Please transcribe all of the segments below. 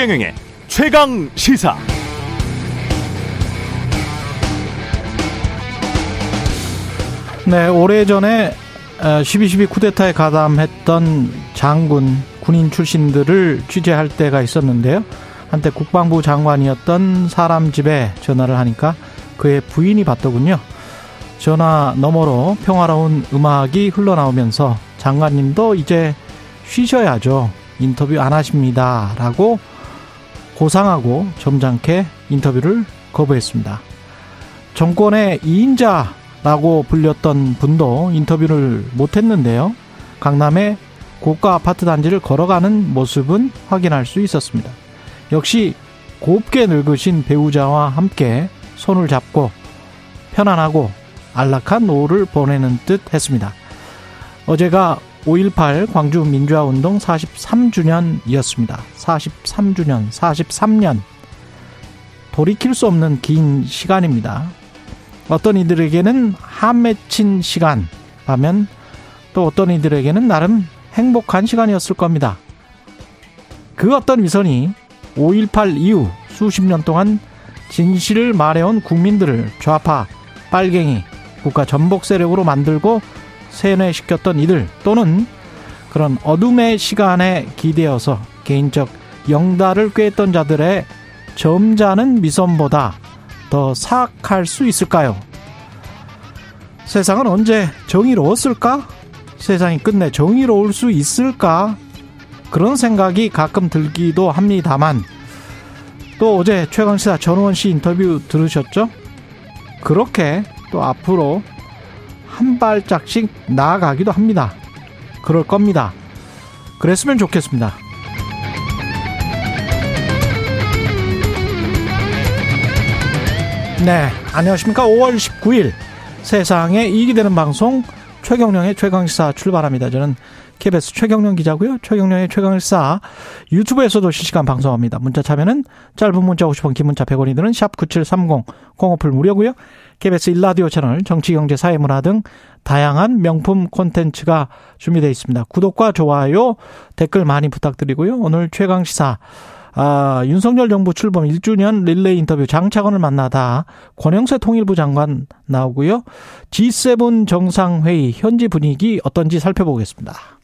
최경영의 최강 시사. 네, 오래전에 12.12 어, 쿠데타에 가담했던 장군, 군인 출신들을 취재할 때가 있었는데요. 한때 국방부 장관이었던 사람 집에 전화를 하니까 그의 부인이 받더군요. 전화 너머로 평화로운 음악이 흘러나오면서 장관님도 이제 쉬셔야죠. 인터뷰 안 하십니다. 라고 고상하고 점잖게 인터뷰를 거부했습니다. 정권의 2인자라고 불렸던 분도 인터뷰를 못했는데요. 강남의 고가 아파트 단지를 걸어가는 모습은 확인할 수 있었습니다. 역시 곱게 늙으신 배우자와 함께 손을 잡고 편안하고 안락한 노후를 보내는 듯 했습니다. 어제가 5.18 광주 민주화운동 43주년이었습니다. 43주년, 43년. 돌이킬 수 없는 긴 시간입니다. 어떤 이들에게는 한 맺힌 시간, 라면 또 어떤 이들에게는 나름 행복한 시간이었을 겁니다. 그 어떤 위선이 5.18 이후 수십 년 동안 진실을 말해온 국민들을 좌파, 빨갱이, 국가 전복 세력으로 만들고 세뇌시켰던 이들 또는 그런 어둠의 시간에 기대어서 개인적 영달을 꾀했던 자들의 점잖은 미선보다 더 사악할 수 있을까요? 세상은 언제 정의로웠을까? 세상이 끝내 정의로울 수 있을까? 그런 생각이 가끔 들기도 합니다만 또 어제 최강시사 전우원 씨 인터뷰 들으셨죠? 그렇게 또 앞으로 한 발짝씩 나아가기도 합니다. 그럴 겁니다. 그랬으면 좋겠습니다. 네, 안녕하십니까. 5월 19일 세상에 이익이 되는 방송 최경령의 최강시사 출발합니다. 저는 KBS 최경령 기자고요. 최경령의 최강시사 유튜브에서도 실시간 방송합니다. 문자 참여는 짧은 문자 50원, 긴 문자 100원이 드는 샵 9730 공어플 무료고요. KBS 일라디오 채널 정치, 경제, 사회, 문화 등 다양한 명품 콘텐츠가 준비되어 있습니다. 구독과 좋아요, 댓글 많이 부탁드리고요. 오늘 최강 시사 아, 윤석열 정부 출범 1주년 릴레이 인터뷰 장차관을 만나다 권영세 통일부 장관 나오고요. G7 정상회의 현지 분위기 어떤지 살펴보겠습니다.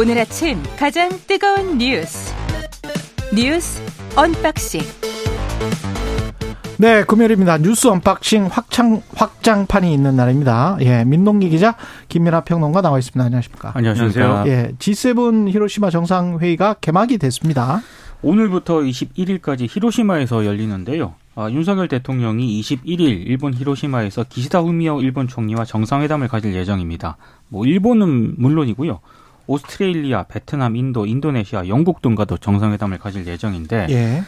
오늘 아침 가장 뜨거운 뉴스 뉴스 unboxing 네, 금요일입니다. 뉴스 unboxing 확장 확장판이 있는 날입니다. 예, 민동기 기자, 김민아 평론가 나와 있습니다. 안녕하십니까? 안녕하세요. 예, G7 히로시마 정상회의가 개막이 됐습니다. 오늘부터 21일까지 히로시마에서 열리는데요. 아, 윤석열 대통령이 21일 일본 히로시마에서 기시다 후미오 일본 총리와 정상회담을 가질 예정입니다. 뭐 일본은 물론이고요. 오스트레일리아, 베트남, 인도, 인도네시아, 영국 등과도 정상회담을 가질 예정인데 예.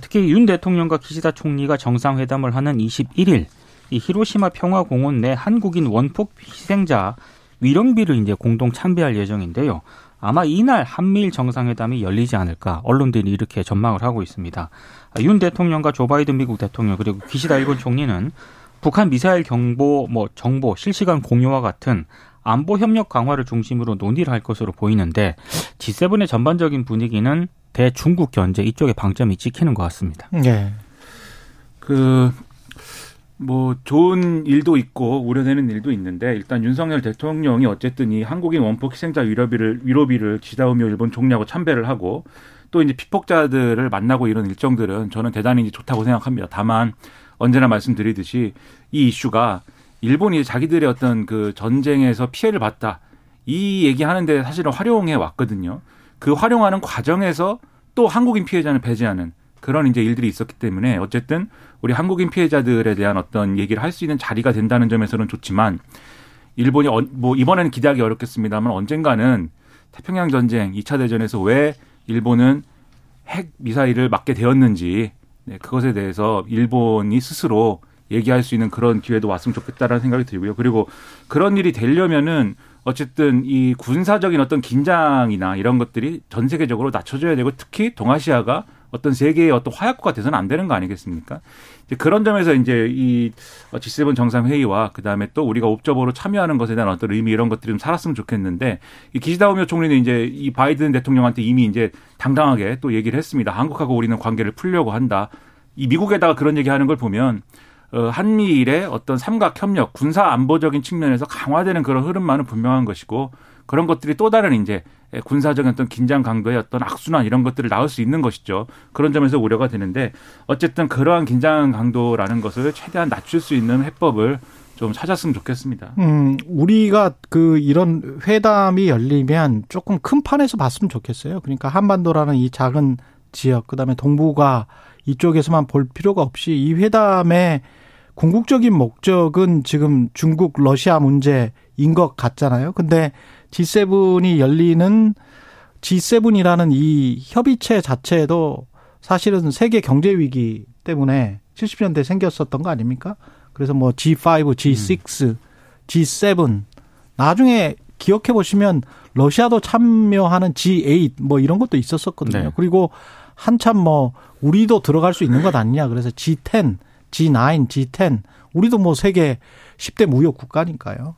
특히 윤 대통령과 기시다 총리가 정상회담을 하는 21일 이 히로시마 평화공원 내 한국인 원폭 희생자 위령비를 이제 공동 참배할 예정인데요. 아마 이날 한미일 정상회담이 열리지 않을까 언론들이 이렇게 전망을 하고 있습니다. 윤 대통령과 조 바이든 미국 대통령 그리고 기시다 일본 총리는 북한 미사일 경보, 뭐 정보 실시간 공유와 같은 안보 협력 강화를 중심으로 논의를 할 것으로 보이는데 G7의 전반적인 분위기는 대중국 견제 이쪽에 방점이 찍히는 것 같습니다. 네. 그, 뭐, 좋은 일도 있고, 우려되는 일도 있는데, 일단 윤석열 대통령이 어쨌든 이 한국인 원폭 희생자 위로비를, 위로비를 기다우며 일본 총리하고 참배를 하고, 또 이제 피폭자들을 만나고 이런 일정들은 저는 대단히 좋다고 생각합니다. 다만, 언제나 말씀드리듯이 이 이슈가 일본이 자기들의 어떤 그 전쟁에서 피해를 봤다. 이 얘기하는데 사실은 활용해 왔거든요. 그 활용하는 과정에서 또 한국인 피해자는 배제하는 그런 이제 일들이 있었기 때문에 어쨌든 우리 한국인 피해자들에 대한 어떤 얘기를 할 수 있는 자리가 된다는 점에서는 좋지만 일본이 어, 뭐 이번에는 기대하기 어렵겠습니다만 언젠가는 태평양 전쟁 2차 대전에서 왜 일본은 핵 미사일을 맞게 되었는지 네, 그것에 대해서 일본이 스스로 얘기할 수 있는 그런 기회도 왔으면 좋겠다라는 생각이 들고요. 그리고 그런 일이 되려면은 어쨌든 이 군사적인 어떤 긴장이나 이런 것들이 전 세계적으로 낮춰져야 되고 특히 동아시아가 어떤 세계의 어떤 화약고가 돼서는 안 되는 거 아니겠습니까? 이제 그런 점에서 이제 이 G7 정상회의와 그 다음에 또 우리가 옵저버로 참여하는 것에 대한 어떤 의미 이런 것들이 좀 살았으면 좋겠는데 이 기시다 우미오 총리는 이제 이 바이든 대통령한테 이미 이제 당당하게 또 얘기를 했습니다. 한국하고 우리는 관계를 풀려고 한다. 이 미국에다가 그런 얘기 하는 걸 보면 어, 한미일의 어떤 삼각 협력, 군사 안보적인 측면에서 강화되는 그런 흐름만은 분명한 것이고 그런 것들이 또 다른 이제 군사적인 어떤 긴장 강도의 어떤 악순환 이런 것들을 낳을 수 있는 것이죠. 그런 점에서 우려가 되는데 어쨌든 그러한 긴장 강도라는 것을 최대한 낮출 수 있는 해법을 좀 찾았으면 좋겠습니다. 음, 우리가 그 이런 회담이 열리면 조금 큰 판에서 봤으면 좋겠어요. 그러니까 한반도라는 이 작은 지역, 그 다음에 동북아 이쪽에서만 볼 필요가 없이 이 회담의 궁극적인 목적은 지금 중국 러시아 문제인 것 같잖아요. 근데 G7이 열리는 G7이라는 이 협의체 자체도 사실은 세계 경제 위기 때문에 70년대 생겼었던 거 아닙니까? 그래서 뭐 G5, G6, 음. G7 나중에 기억해 보시면 러시아도 참여하는 G8 뭐 이런 것도 있었었거든요. 네. 그리고 한참 뭐 우리도 들어갈 수 있는 것 아니냐. 그래서 G10, G9, G10 우리도 뭐 세계 10대 무역 국가니까요.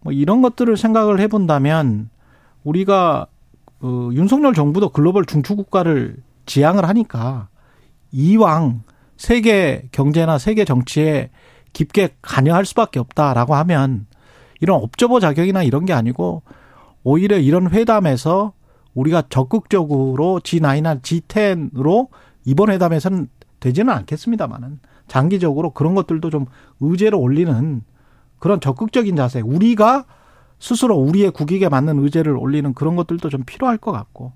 뭐 이런 것들을 생각을 해본다면 우리가 어, 윤석열 정부도 글로벌 중추 국가를 지향을 하니까 이왕 세계 경제나 세계 정치에 깊게 관여할 수밖에 없다라고 하면 이런 업저버 자격이나 이런 게 아니고 오히려 이런 회담에서 우리가 적극적으로 G9나 G10으로 이번 회담에서는 되지는 않겠습니다만은 장기적으로 그런 것들도 좀 의제로 올리는 그런 적극적인 자세, 우리가 스스로 우리의 국익에 맞는 의제를 올리는 그런 것들도 좀 필요할 것 같고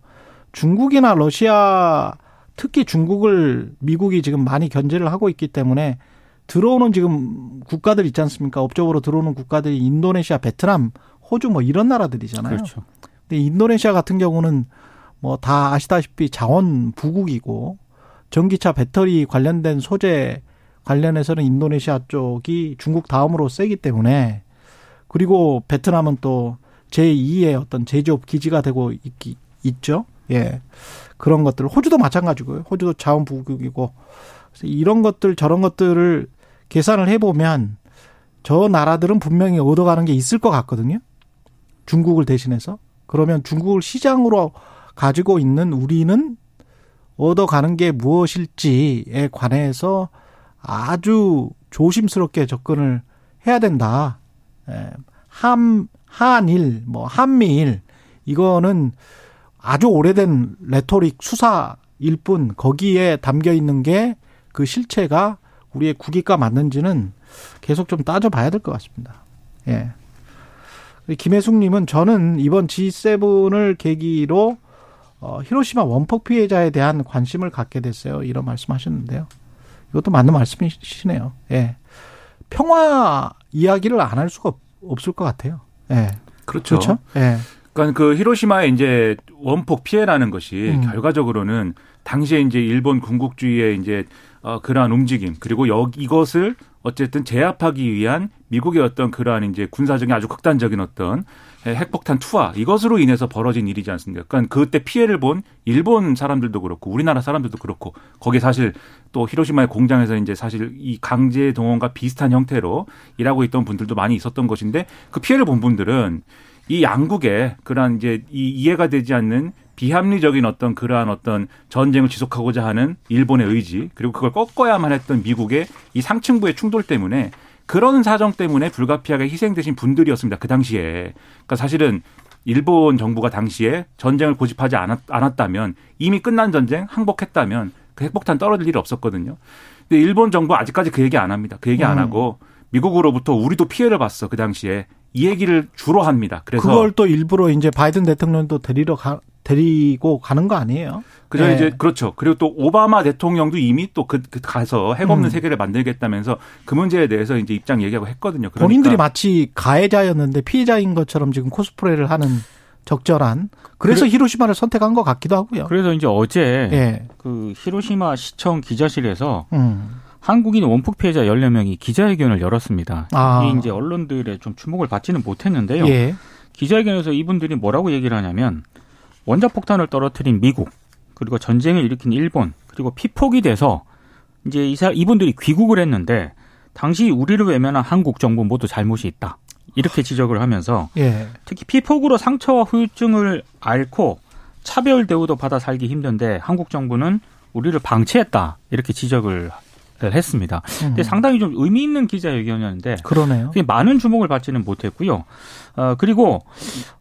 중국이나 러시아 특히 중국을 미국이 지금 많이 견제를 하고 있기 때문에 들어오는 지금 국가들 있지 않습니까? 업적으로 들어오는 국가들이 인도네시아, 베트남, 호주 뭐 이런 나라들이잖아요. 그렇죠. 근데 인도네시아 같은 경우는 뭐 다 아시다시피 자원 부국이고 전기차 배터리 관련된 소재 관련해서는 인도네시아 쪽이 중국 다음으로 세기 때문에 그리고 베트남은 또 제2의 어떤 제조업 기지가 되고 있기, 있죠. 예. 그런 것들. 호주도 마찬가지고요. 호주도 자원 부국이고. 그래서 이런 것들 저런 것들을 계산을 해보면 저 나라들은 분명히 얻어가는 게 있을 것 같거든요. 중국을 대신해서. 그러면 중국을 시장으로 가지고 있는 우리는 얻어가는 게 무엇일지에 관해서 아주 조심스럽게 접근을 해야 된다. 예. 함, 한일, 뭐, 한미일, 이거는 아주 오래된 rhetoric 수사일 뿐, 거기에 담겨 있는 게 그 실체가 우리의 국익과 맞는지는 계속 좀 따져봐야 될 것 같습니다. 예. 김혜숙님은 저는 이번 G7을 계기로 어, 히로시마 원폭 피해자에 대한 관심을 갖게 됐어요. 이런 말씀하셨는데요. 이것도 맞는 말씀이시네요. 예. 평화 이야기를 안 할 수가 없 을 것 같아요. 예. 그렇죠. 그렇죠? 예. 그러니까 그 히로시마의 이제 원폭 피해라는 것이 음. 결과적으로는 당시에 이제 일본 군국주의의 이제 어 그러한 움직임 그리고 여 이것을 어쨌든 제압하기 위한 미국의 어떤 그러한 이제 군사적인 아주 극단적인 어떤 핵폭탄 투하 이것으로 인해서 벌어진 일이지 않습니까? 그러니까 그때 피해를 본 일본 사람들도 그렇고 우리나라 사람들도 그렇고 거기 사실 또 히로시마의 공장에서 이제 사실 이 강제 동원과 비슷한 형태로 일하고 있던 분들도 많이 있었던 것인데 그 피해를 본 분들은 이 양국의 그러한 이제 이 이해가 되지 않는 비합리적인 어떤 그러한 어떤 전쟁을 지속하고자 하는 일본의 의지 그리고 그걸 꺾어야만 했던 미국의 이 상층부의 충돌 때문에 그런 사정 때문에 불가피하게 희생되신 분들이었습니다. 그 당시에. 그러니까 사실은 일본 정부가 당시에 전쟁을 고집하지 않았, 않았다면 이미 끝난 전쟁 항복했다면 그 핵폭탄 떨어질 일이 없었거든요. 근데 일본 정부 아직까지 그 얘기 안 합니다. 그 얘기 안 음. 하고 미국으로부터 우리도 피해를 봤어 그 당시에 이 얘기를 주로 합니다. 그래서 그걸 또 일부러 이제 바이든 대통령도 데리러 가, 데리고 가는 거 아니에요? 그죠 네. 이제 그렇죠. 그리고 또 오바마 대통령도 이미 또그 그 가서 핵 없는 음. 세계를 만들겠다면서 그 문제에 대해서 이제 입장 얘기하고 했거든요. 그러니까. 본인들이 마치 가해자였는데 피해자인 것처럼 지금 코스프레를 하는 적절한 그래서 그래, 히로시마를 선택한 것 같기도 하고요. 그래서 이제 어제 네. 그 히로시마 시청 기자실에서 음. 한국인 원폭 피해자 14명이 기자회견을 열었습니다. 아. 이 이제 언론들의 좀 주목을 받지는 못했는데요. 예. 기자회견에서 이분들이 뭐라고 얘기를 하냐면 원자폭탄을 떨어뜨린 미국 그리고 전쟁을 일으킨 일본 그리고 피폭이 돼서 이제 이사 이분들이 귀국을 했는데 당시 우리를 외면한 한국 정부 모두 잘못이 있다. 이렇게 지적을 하면서 예. 특히 피폭으로 상처와 후유증을 앓고 차별 대우도 받아 살기 힘든데 한국 정부는 우리를 방치했다. 이렇게 지적을 했습니다. 근데 음. 상당히 좀 의미 있는 기자회견이었는데 그러네요. 그게 많은 주목을 받지는 못했고요. 어, 그리고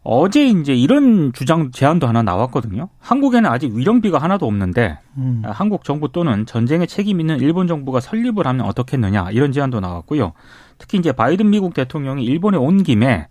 어제 이제 이런 주장 제안도 하나 나왔거든요. 한국에는 아직 위령비가 하나도 없는데 음. 아, 한국 정부 또는 전쟁에 책임 있는 일본 정부가 설립을 하면 어떻겠느냐 이런 제안도 나왔고요. 특히 이제 바이든 미국 대통령이 일본에 온 김에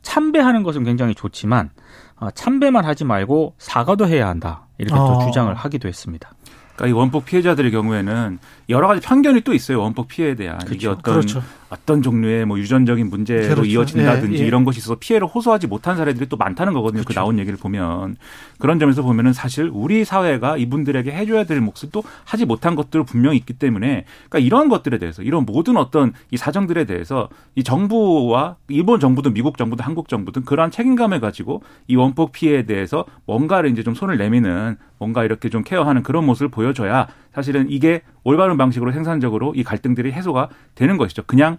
참배하는 것은 굉장히 좋지만 어, 참배만 하지 말고 사과도 해야 한다 이렇게 또 어. 주장을 하기도 했습니다. 그러니까 이 원폭 피해자들의 경우에는 여러 가지 편견이 또 있어요. 원폭 피해에 대한 이게 그렇죠. 어떤 그렇죠. 어떤 종류의 뭐 유전적인 문제로 그렇죠. 이어진다든지 예, 예. 이런 것이 있어서 피해를 호소하지 못한 사례들이 또 많다는 거거든요. 그 그렇죠. 나온 얘기를 보면 그런 점에서 보면은 사실 우리 사회가 이분들에게 해줘야 될 몫을 또 하지 못한 것들 분명히 있기 때문에 그러니까 이런 것들에 대해서 이런 모든 어떤 이 사정들에 대해서 이 정부와 일본 정부든 미국 정부든 한국 정부든 그러한 책임감을 가지고 이 원폭 피해에 대해서 뭔가를 이제 좀 손을 내미는 뭔가 이렇게 좀 케어하는 그런 모습을 보여줘야 사실은 이게 올바른 방식으로 생산적으로 이 갈등들이 해소가 되는 것이죠. 그냥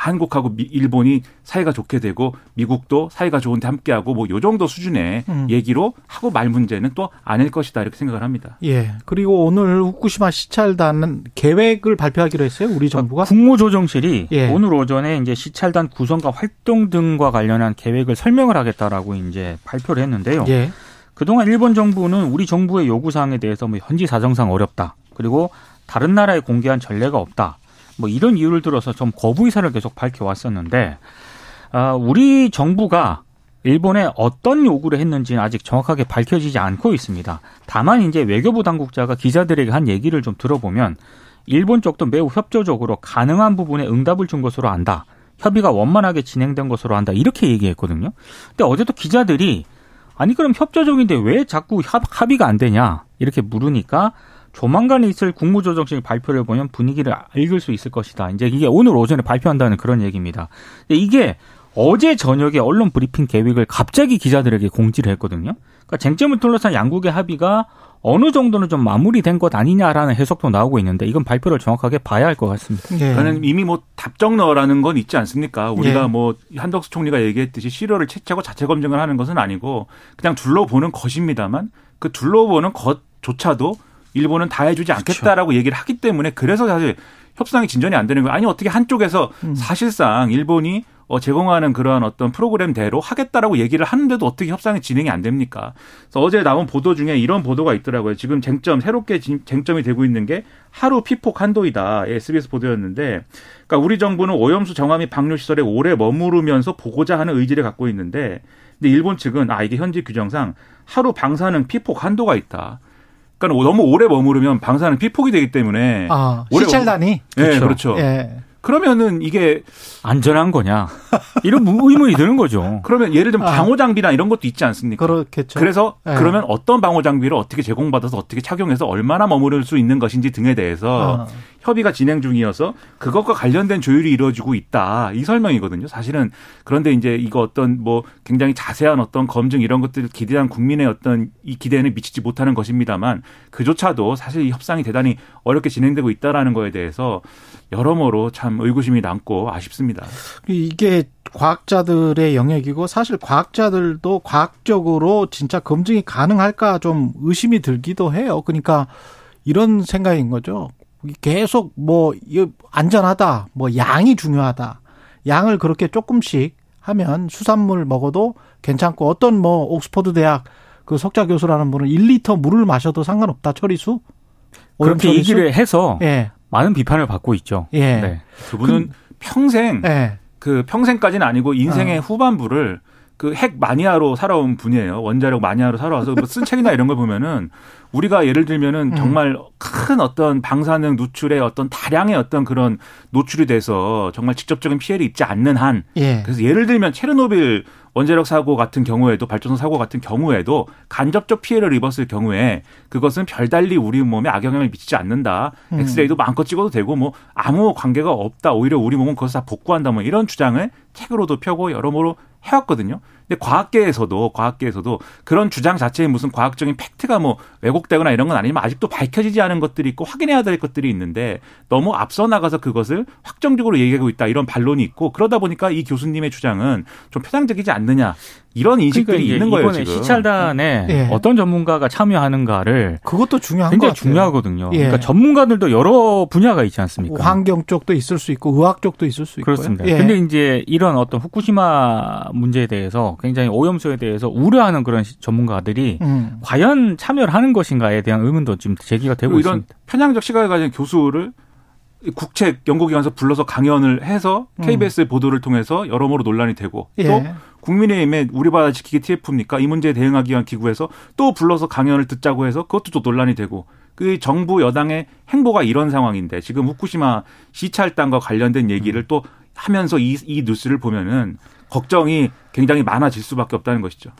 한국하고 미- 일본이 사이가 좋게 되고 미국도 사이가 좋은데 함께하고 뭐 요 정도 수준의 음. 얘기로 하고 말 문제는 또 아닐 것이다 이렇게 생각을 합니다. 예. 그리고 오늘 후쿠시마 시찰단은 계획을 발표하기로 했어요. 우리 정부가. 국무조정실이 예. 오늘 오전에 이제 시찰단 구성과 활동 등과 관련한 계획을 설명을 하겠다라고 이제 발표를 했는데요. 예. 그동안 일본 정부는 우리 정부의 요구 사항에 대해서 뭐 현지 사정상 어렵다. 그리고 다른 나라에 공개한 전례가 없다. 뭐 이런 이유를 들어서 좀 거부 의사를 계속 밝혀왔었는데 아, 우리 정부가 일본에 어떤 요구를 했는지는 아직 정확하게 밝혀지지 않고 있습니다. 다만 이제 외교부 당국자가 기자들에게 한 얘기를 좀 들어보면 일본 쪽도 매우 협조적으로 가능한 부분에 응답을 준 것으로 안다. 협의가 원만하게 진행된 것으로 안다. 이렇게 얘기했거든요. 근데 어제도 기자들이 아니 그럼 협조적인데 왜 자꾸 합, 합의가 안 되냐 이렇게 물으니까 조만간 있을 국무조정실 발표를 보면 분위기를 읽을 수 있을 것이다. 이제 이게 오늘 오전에 발표한다는 그런 얘기입니다. 이게 어제 저녁에 언론 브리핑 계획을 갑자기 기자들에게 공지를 했거든요. 그러니까 쟁점을 둘러싼 양국의 합의가 어느 정도는 좀 마무리된 것 아니냐라는 해석도 나오고 있는데 이건 발표를 정확하게 봐야 할 것 같습니다. 예. 저는 이미 뭐 답정너라는 건 있지 않습니까? 우리가 예. 뭐 한덕수 총리가 얘기했듯이 시료를 채취하고 자체 검증을 하는 것은 아니고 그냥 둘러보는 것입니다만 그 둘러보는 것조차도 일본은 다 해주지 않겠다라고 얘기를 하기 때문에 그래서 사실 협상이 진전이 안 되는 거예요. 아니 어떻게 한쪽에서 사실상 일본이 어, 제공하는 그러한 어떤 프로그램대로 하겠다라고 얘기를 하는데도 어떻게 협상이 진행이 안 됩니까? 그래서 어제 나온 보도 중에 이런 보도가 있더라고요. 지금 쟁점 새롭게 진- 쟁점이 되고 있는 게 하루 피폭 한도이다. SBS 보도였는데, 그러니까 우리 정부는 오염수 정화 및 방류 시설에 오래 머무르면서 보고자 하는 의지를 갖고 있는데, 근데 일본 측은 아 이게 현지 규정상 하루 방사능 피폭 한도가 있다. 그러니까 너무 오래 머무르면 방사능 피폭이 되기 때문에 아, 시찰단이. 네, 그렇죠. 예. 그러면은 이게 안전한 거냐 이런 의문이 드는 거죠. 그러면 예를 들면 아. 방호 장비나 이런 것도 있지 않습니까? 그렇겠죠. 그래서 예. 그러면 어떤 방호 장비를 어떻게 제공받아서 어떻게 착용해서 얼마나 머무를 수 있는 것인지 등에 대해서 어. 협의가 진행 중이어서 그것과 관련된 조율이 이루어지고 있다. 이 설명이거든요. 사실은 그런데 이제 이거 어떤 뭐 굉장히 자세한 어떤 검증 이런 것들을 기대한 국민의 어떤 이 기대에는 미치지 못하는 것입니다만 그조차도 사실 이 협상이 대단히 어렵게 진행되고 있다라는 거에 대해서 여러모로 참 의구심이 남고 아쉽습니다. 이게 과학자들의 영역이고 사실 과학자들도 과학적으로 진짜 검증이 가능할까 좀 의심이 들기도 해요. 그러니까 이런 생각인 거죠. 계속 뭐 안전하다, 뭐 양이 중요하다. 양을 그렇게 조금씩 하면 수산물 먹어도 괜찮고 어떤 뭐 옥스퍼드 대학 그 석자 교수라는 분은 1리터 물을 마셔도 상관없다 처리수. 그렇게 처리수? 얘기를 해서 예. 많은 비판을 받고 있죠. 예. 네. 그분은 평생 예. 그 평생까지는 아니고 인생의 어. 후반부를 그 핵 마니아로 살아온 분이에요. 원자력 마니아로 살아와서 뭐 쓴 책이나 이런 걸 보면은 우리가 예를 들면은 음. 정말 큰 어떤 방사능 누출의 어떤 다량의 어떤 그런 노출이 돼서 정말 직접적인 피해를 입지 않는 한 예. 그래서 예를 들면 체르노빌 원자력 사고 같은 경우에도 발전소 사고 같은 경우에도 간접적 피해를 입었을 경우에 그것은 별달리 우리 몸에 악영향을 미치지 않는다. 음. 엑스레이도 마음껏 찍어도 되고 뭐 아무 관계가 없다. 오히려 우리 몸은 그것을 다 복구한다. 뭐 이런 주장을 책으로도 펴고 여러모로 해왔거든요. 근데 과학계에서도 과학계에서도 그런 주장 자체에 무슨 과학적인 팩트가 뭐 왜곡되거나 이런 건 아니지만 아직도 밝혀지지 않은 것들이 있고 확인해야 될 것들이 있는데 너무 앞서 나가서 그것을 확정적으로 얘기하고 있다 이런 반론이 있고 그러다 보니까 이 교수님의 주장은 좀 편향적이지 않느냐 이런 인식들이 그러니까 있는 거예요 이번에 지금. 시찰단에 예. 어떤 전문가가 참여하는가를 그것도 중요한 것 굉장히 같아요. 중요하거든요. 예. 그러니까 전문가들도 여러 분야가 있지 않습니까? 환경 쪽도 있을 수 있고 의학 쪽도 있을 수 있고요. 그렇습니다. 예. 근데 이제 이런 어떤 후쿠시마 문제에 대해서 굉장히 오염수에 대해서 우려하는 그런 시- 전문가들이 음. 과연 참여를 하는 것인가에 대한 의문도 지금 제기가 되고 이런 있습니다. 편향적 시각을 가진 교수를 국책 연구기관에서 불러서 강연을 해서 음. KBS 보도를 통해서 여러모로 논란이 되고 예. 또 국민의힘의 우리 바다 지키기 TF입니까? 이 문제에 대응하기 위한 기구에서 또 불러서 강연을 듣자고 해서 그것도 또 논란이 되고 그 정부 여당의 행보가 이런 상황인데 지금 후쿠시마 시찰단과 관련된 얘기를 또 하면서 이, 이 뉴스를 보면은 걱정이 굉장히 많아질 수밖에 없다는 것이죠.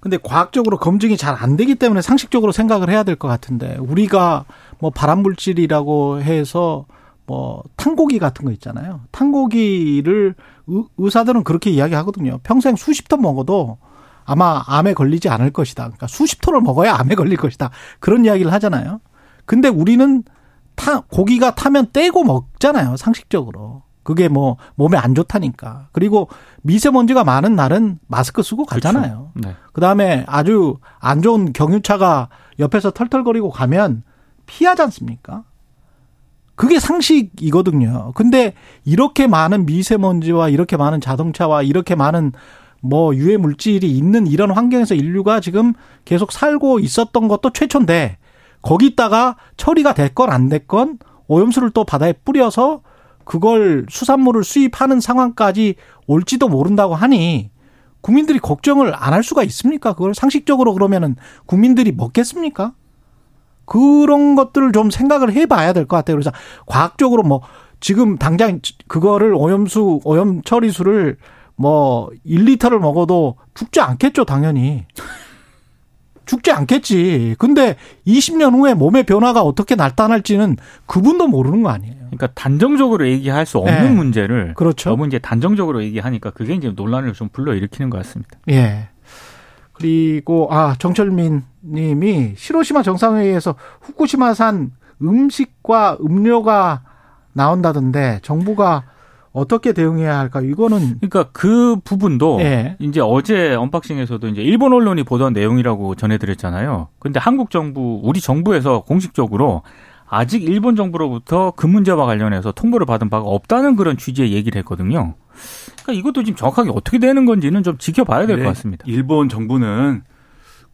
근데 과학적으로 검증이 잘 안 되기 때문에 상식적으로 생각을 해야 될 것 같은데 우리가 뭐 발암 물질이라고 해서 뭐 탄고기 같은 거 있잖아요. 탄고기를 의- 의사들은 그렇게 이야기하거든요. 평생 수십 톤 먹어도 아마 암에 걸리지 않을 것이다. 그러니까 수십 톤을 먹어야 암에 걸릴 것이다. 그런 이야기를 하잖아요. 근데 우리는 타, 고기가 타면 떼고 먹잖아요. 상식적으로. 그게 뭐 몸에 안 좋다니까. 그리고 미세먼지가 많은 날은 마스크 쓰고 가잖아요. 네. 그 다음에 아주 안 좋은 경유차가 옆에서 털털거리고 가면 피하지 않습니까? 그게 상식이거든요. 근데 이렇게 많은 미세먼지와 이렇게 많은 자동차와 이렇게 많은 뭐 유해 물질이 있는 이런 환경에서 인류가 지금 계속 살고 있었던 것도 최초인데 거기다가 처리가 됐건 안 됐건 오염수를 또 바다에 뿌려서 그걸 수산물을 수입하는 상황까지 올지도 모른다고 하니 국민들이 걱정을 안 할 수가 있습니까? 그걸 상식적으로 그러면은 국민들이 먹겠습니까? 그런 것들을 좀 생각을 해봐야 될 것 같아요. 그래서 과학적으로 뭐 지금 당장 그거를 오염수 오염 처리수를 뭐 1리터를 먹어도 죽지 않겠죠, 당연히. 죽지 않겠지. 근데 20년 후에 몸의 변화가 어떻게 나타날지는 그분도 모르는 거 아니에요. 그러니까 단정적으로 얘기할 수 없는 네. 문제를 그렇죠. 너무 이제 단정적으로 얘기하니까 그게 이제 논란을 좀 불러일으키는 것 같습니다. 예. 그리고 아 정철민 님이 시로시마 정상회의에서 후쿠시마산 음식과 음료가 나온다던데 정부가 어떻게 대응해야 할까? 이거는 그러니까 그 부분도 예. 이제 어제 언박싱에서도 이제 일본 언론이 보던 내용이라고 전해드렸잖아요. 근데 한국 정부, 우리 정부에서 공식적으로 아직 일본 정부로부터 그 문제와 관련해서 통보를 받은 바가 없다는 그런 취지의 얘기를 했거든요. 그러니까 이것도 지금 정확하게 어떻게 되는 건지는 좀 지켜봐야 될것 네, 같습니다. 일본 정부는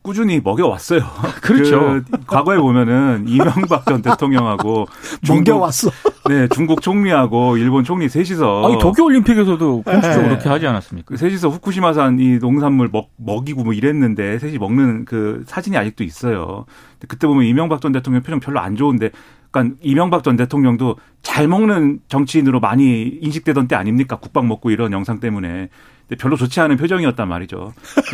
꾸준히 먹여왔어요. 그렇죠. 그 과거에 보면은 이명박 전 대통령하고 먹여왔어. 네, 중국 총리하고 일본 총리 셋이서 아니 도쿄 올림픽에서도 공식적으로 네. 그렇게 하지 않았습니까? 그 셋이서 후쿠시마산 이 농산물 먹, 먹이고 뭐 이랬는데 셋이 먹는 그 사진이 아직도 있어요. 그때 보면 이명박 전 대통령 표정 별로 안 좋은데 그러니까 이명박 전 대통령도 잘 먹는 정치인으로 많이 인식되던 때 아닙니까? 국밥 먹고 이런 영상 때문에. 근데 별로 좋지 않은 표정이었단 말이죠.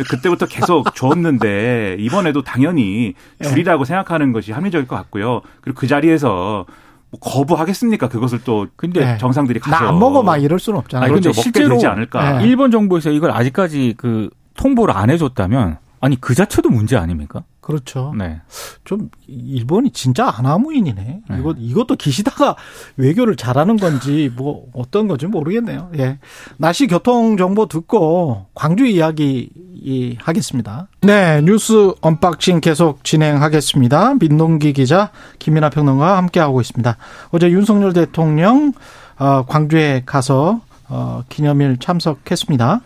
그때부터 계속 줬는데 이번에도 당연히 줄이라고 생각하는 것이 합리적일 것 같고요. 그리고 그 자리에서 뭐 거부하겠습니까? 그것을 또 근데 네. 정상들이 가서 나 안 먹어 막 이럴 수는 없잖아요. 아니, 그렇죠. 실제로 되지 않을까. 네. 일본 정부에서 이걸 아직까지 그 통보를 안 해줬다면 아니 그 자체도 문제 아닙니까? 그렇죠. 네. 좀 일본이 진짜 아나무인이네. 네. 이것 이것도 기시다가 외교를 잘하는 건지 뭐 어떤 건지 모르겠네요. 예. 날씨 교통 정보 듣고 광주 이야기 이- 하겠습니다. 네, 뉴스 unboxing 계속 진행하겠습니다. 민동기 기자 김민아 평론가와 함께 하고 있습니다. 어제 윤석열 대통령 어, 광주에 가서 어, 기념일 참석했습니다.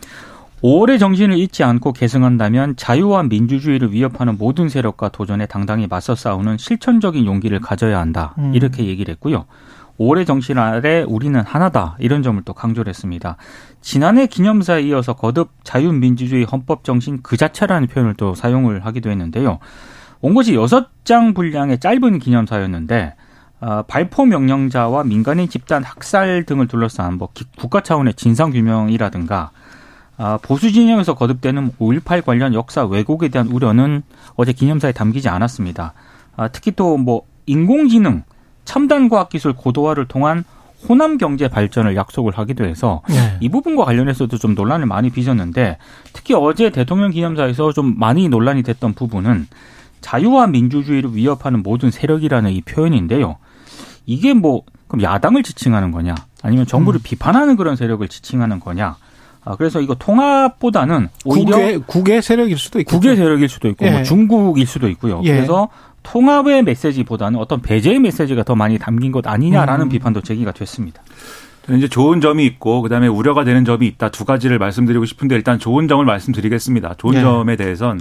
5월의 정신을 잊지 않고 계승한다면 자유와 민주주의를 위협하는 모든 세력과 도전에 당당히 맞서 싸우는 실천적인 용기를 가져야 한다. 음. 이렇게 얘기를 했고요. 5월의 정신 아래 우리는 하나다. 이런 점을 또 강조를 했습니다. 지난해 기념사에 이어서 거듭 자유민주주의 헌법 정신 그 자체라는 표현을 또 사용을 하기도 했는데요. 온 것이 6장 분량의 짧은 기념사였는데 아, 발포 명령자와 민간인 집단 학살 등을 둘러싼 뭐 기- 국가 차원의 진상 규명이라든가 아, 보수 진영에서 거듭되는 5.18 관련 역사 왜곡에 대한 우려는 어제 기념사에 담기지 않았습니다. 아, 특히 또 뭐 인공지능, 첨단 과학 기술 고도화를 통한 호남 경제 발전을 약속을 하기도 해서 네. 이 부분과 관련해서도 좀 논란을 많이 빚었는데 특히 어제 대통령 기념사에서 좀 많이 논란이 됐던 부분은 자유와 민주주의를 위협하는 모든 세력이라는 이 표현인데요. 이게 뭐 그럼 야당을 지칭하는 거냐 아니면 정부를 음. 비판하는 그런 세력을 지칭하는 거냐 아, 그래서 이거 통합보다는 오히려 국의, 국의 세력일 수도 있고. 국외 세력일 수도 있고 예. 뭐 중국일 수도 있고요. 예. 그래서 통합의 메시지보다는 어떤 배제의 메시지가 더 많이 담긴 것 아니냐라는 음. 비판도 제기가 됐습니다. 이제 좋은 점이 있고 그다음에 우려가 되는 점이 있다 두 가지를 말씀드리고 싶은데 일단 좋은 점을 말씀드리겠습니다. 좋은 네. 점에 대해선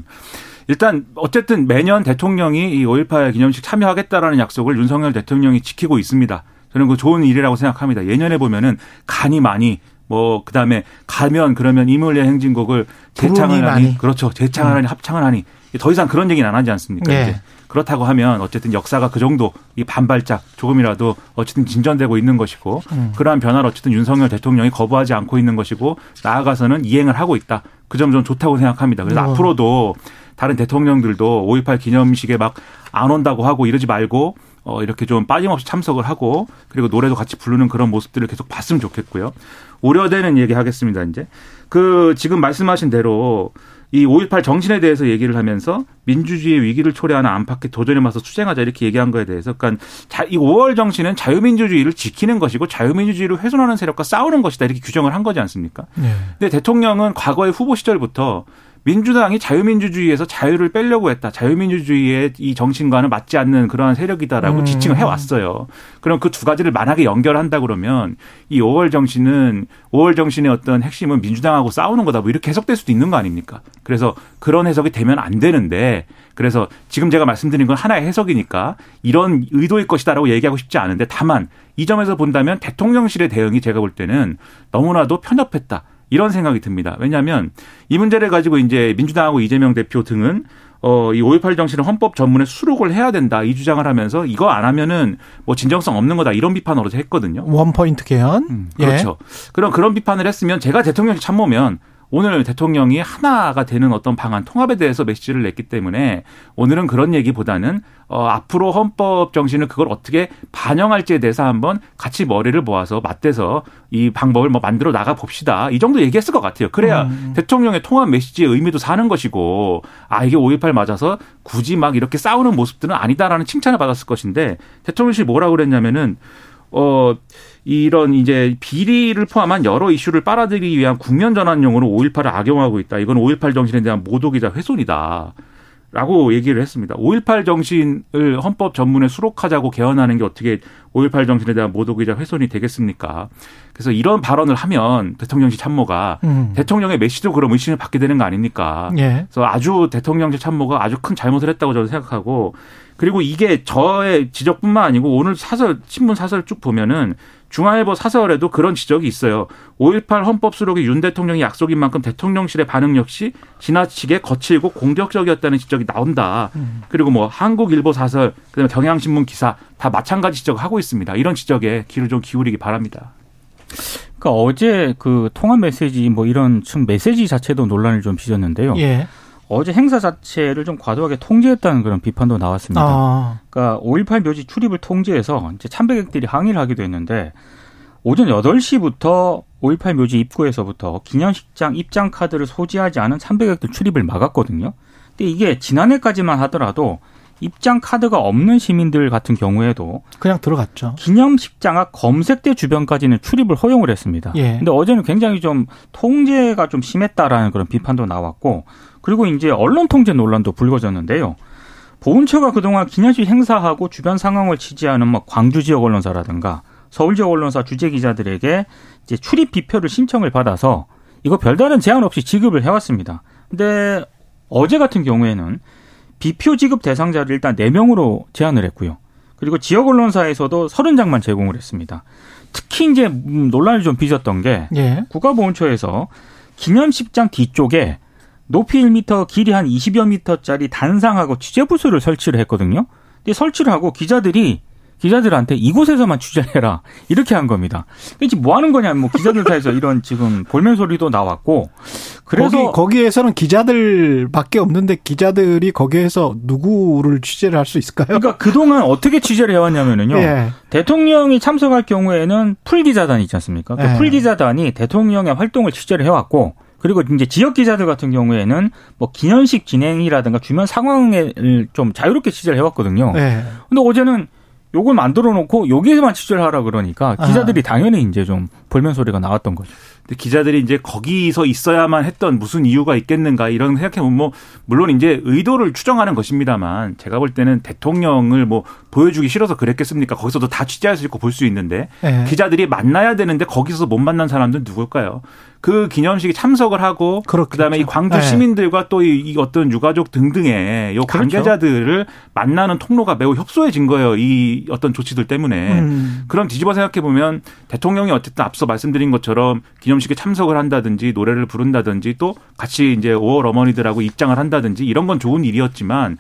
일단 어쨌든 매년 대통령이 이 5.18 기념식 참여하겠다라는 약속을 윤석열 대통령이 지키고 있습니다. 저는 그 좋은 일이라고 생각합니다. 예년에 보면은 간이 많이 뭐 그다음에 가면 그러면 이물의 행진곡을 재창을 하니 많이. 그렇죠. 재창을 하니 합창을 하니 더 이상 그런 얘기는 안 하지 않습니까? 네. 이제 그렇다고 하면 어쨌든 역사가 그 정도 이 반발짝 조금이라도 어쨌든 진전되고 있는 것이고 음. 그러한 변화를 어쨌든 윤석열 대통령이 거부하지 않고 있는 것이고 나아가서는 이행을 하고 있다. 그 점 좀 좋다고 생각합니다. 그래서 어. 앞으로도 다른 대통령들도 5.18 기념식에 막 안 온다고 하고 이러지 말고 어 이렇게 좀 빠짐없이 참석을 하고 그리고 노래도 같이 부르는 그런 모습들을 계속 봤으면 좋겠고요. 우려되는 얘기 하겠습니다. 이제 그 지금 말씀하신 대로 이 5.18 정신에 대해서 얘기를 하면서 민주주의의 위기를 초래하는 안팎의 도전에 맞서 투쟁하자 이렇게 얘기한 거에 대해서 그러니까 자, 이 5월 정신은 자유민주주의를 지키는 것이고 자유민주주의를 훼손하는 세력과 싸우는 것이다 이렇게 규정을 한 거지 않습니까? 네. 근데 대통령은 과거의 후보 시절부터 민주당이 자유민주주의에서 자유를 빼려고 했다. 자유민주주의의 이 정신과는 맞지 않는 그러한 세력이다라고 음. 지칭을 해왔어요. 그럼 그 두 가지를 만약에 연결한다 그러면 이 5월 정신은 5월 정신의 어떤 핵심은 민주당하고 싸우는 거다. 뭐 이렇게 해석될 수도 있는 거 아닙니까? 그래서 그런 해석이 되면 안 되는데 그래서 지금 제가 말씀드린 건 하나의 해석이니까 이런 의도일 것이다라고 얘기하고 싶지 않은데 다만 이 점에서 본다면 대통령실의 대응이 제가 볼 때는 너무나도 편협했다. 이런 생각이 듭니다. 왜냐하면 이 문제를 가지고 이제 민주당하고 이재명 대표 등은 어, 이 5.18 정신을 헌법 전문에 수록을 해야 된다. 이 주장을 하면서 이거 안 하면은 뭐 진정성 없는 거다. 이런 어제 했거든요. 원 포인트 개헌. 음, 예. 그렇죠. 그런 그런 비판을 했으면 제가 대통령이 참모면 오늘 대통령이 하나가 되는 어떤 방안 통합에 대해서 메시지를 냈기 때문에 오늘은 그런 얘기보다는 어 앞으로 헌법 정신을 그걸 어떻게 반영할지에 대해서 한번 같이 머리를 모아서 맞대서 이 방법을 뭐 만들어 나가 봅시다. 이 정도 얘기했을 것 같아요. 그래야 음. 대통령의 통합 메시지의 의미도 사는 것이고 아 이게 5.18 맞아서 굳이 막 이렇게 싸우는 모습들은 아니다라는 칭찬을 받았을 것인데 대통령실이 뭐라고 그랬냐면은 어, 이런 이제 비리를 포함한 여러 이슈를 빨아들이기 위한 국면 전환용으로 5.18을 악용하고 있다. 이건 5.18 정신에 대한 모독이자 훼손이다. 라고 얘기를 했습니다. 5.18 정신을 헌법 전문에 수록하자고 개헌하는 게 어떻게 5.18 정신에 대한 모독이자 훼손이 되겠습니까? 그래서 이런 발언을 하면 대통령실 참모가 음. 대통령의 메시지도 그럼 의심을 받게 되는 거 아닙니까? 예. 그래서 아주 대통령실 참모가 아주 큰 잘못을 했다고 저는 생각하고 그리고 이게 저의 지적뿐만 아니고 오늘 사설 신문 사설 쭉 보면은 중앙일보 사설에도 그런 지적이 있어요. 5.18 헌법 수록이 윤 대통령이 약속인 만큼 대통령실의 반응 역시 지나치게 거칠고 공격적이었다는 지적이 나온다. 그리고 뭐 한국일보 사설, 그다음에 경향신문 기사 다 마찬가지 지적하고 있습니다. 이런 지적에 귀를 좀 기울이기 바랍니다. 그러니까 어제 그 통합 메시지 뭐 이런 층 메시지 자체도 논란을 좀 빚었는데요. 예. 어제 행사 자체를 좀 과도하게 통제했다는 그런 비판도 나왔습니다. 아. 그러니까 5.18 묘지 출입을 통제해서 이제 참배객들이 항의를 하기도 했는데 오전 8시부터 5.18 묘지 입구에서부터 기념식장 입장 카드를 소지하지 않은 참배객들 출입을 막았거든요. 근데 이게 지난해까지만 하더라도 입장 카드가 없는 시민들 같은 경우에도 그냥 들어갔죠. 기념식장 앞 검색대 주변까지는 출입을 허용을 했습니다. 예. 근데 어제는 굉장히 좀 통제가 좀 심했다라는 그런 비판도 나왔고 그리고 이제 언론 통제 논란도 불거졌는데요. 보훈처가 그동안 기념식 행사하고 주변 상황을 취재하는 뭐 광주 지역 언론사라든가 서울 지역 언론사 주재 기자들에게 이제 출입 비표를 신청을 받아서 이거 별다른 제한 없이 지급을 해왔습니다. 근데 어제 같은 경우에는 비표 지급 대상자를 일단 4명으로 제한을 했고요. 그리고 지역 언론사에서도 30장만 제공을 했습니다. 특히 이제 음, 논란을 좀 빚었던 게 예. 국가보훈처에서 기념식장 뒤쪽에 높이 1m, 길이 한 20여 미터짜리 단상하고 취재 부스를 설치를 했거든요. 근데 설치를 하고 기자들이 기자들한테 이곳에서만 취재를 해라 이렇게 한 겁니다. 이게 뭐 하는 거냐 뭐 기자들 사이에서 이런 지금 볼멘 소리도 나왔고 그래서 거기, 거기 에서는 기자들밖에 없는데 기자들이 거기에서 누구를 취재를 할 수 있을까요? 그러니까 그동안 어떻게 취재를 해왔냐면은요. 예. 대통령이 참석할 경우에는 풀 기자단 있지 않습니까? 그 예. 풀 기자단이 대통령의 활동을 취재를 해왔고 그리고 이제 지역 기자들 같은 경우에는 뭐 기념식 진행이라든가 주변 상황을 좀 자유롭게 취재를 해왔거든요. 네. 근데 어제는 요걸 만들어 놓고 여기에만 취재를 하라 그러니까 기자들이 아. 당연히 이제 좀 볼멘 소리가 나왔던 거죠. 근데 기자들이 이제 거기서 있어야만 했던 무슨 이유가 있겠는가 이런 생각해보면 뭐 물론 이제 의도를 추정하는 것입니다만 제가 볼 때는 대통령을 뭐 보여주기 싫어서 그랬겠습니까? 거기서도 다 취재할 수 있고 볼 수 있는데 네. 기자들이 만나야 되는데 거기서 못 만난 사람들은 누굴까요? 그 기념식에 참석을 하고 그렇겠죠. 그다음에 이 광주 네. 시민들과 또이 어떤 유가족 등등의 요 그렇죠. 관계자들을 그렇죠. 만나는 통로가 매우 협소해진 거예요. 이 어떤 조치들 때문에. 음. 그럼 뒤집어 생각해 보면 대통령이 어쨌든 앞서 말씀드린 것처럼 기념 식에 참석을 한다든지 노래를 부른다든지 또 같이 이제 5월 어머니들하고 입장을 한다든지 이런 건 좋은 일이었지만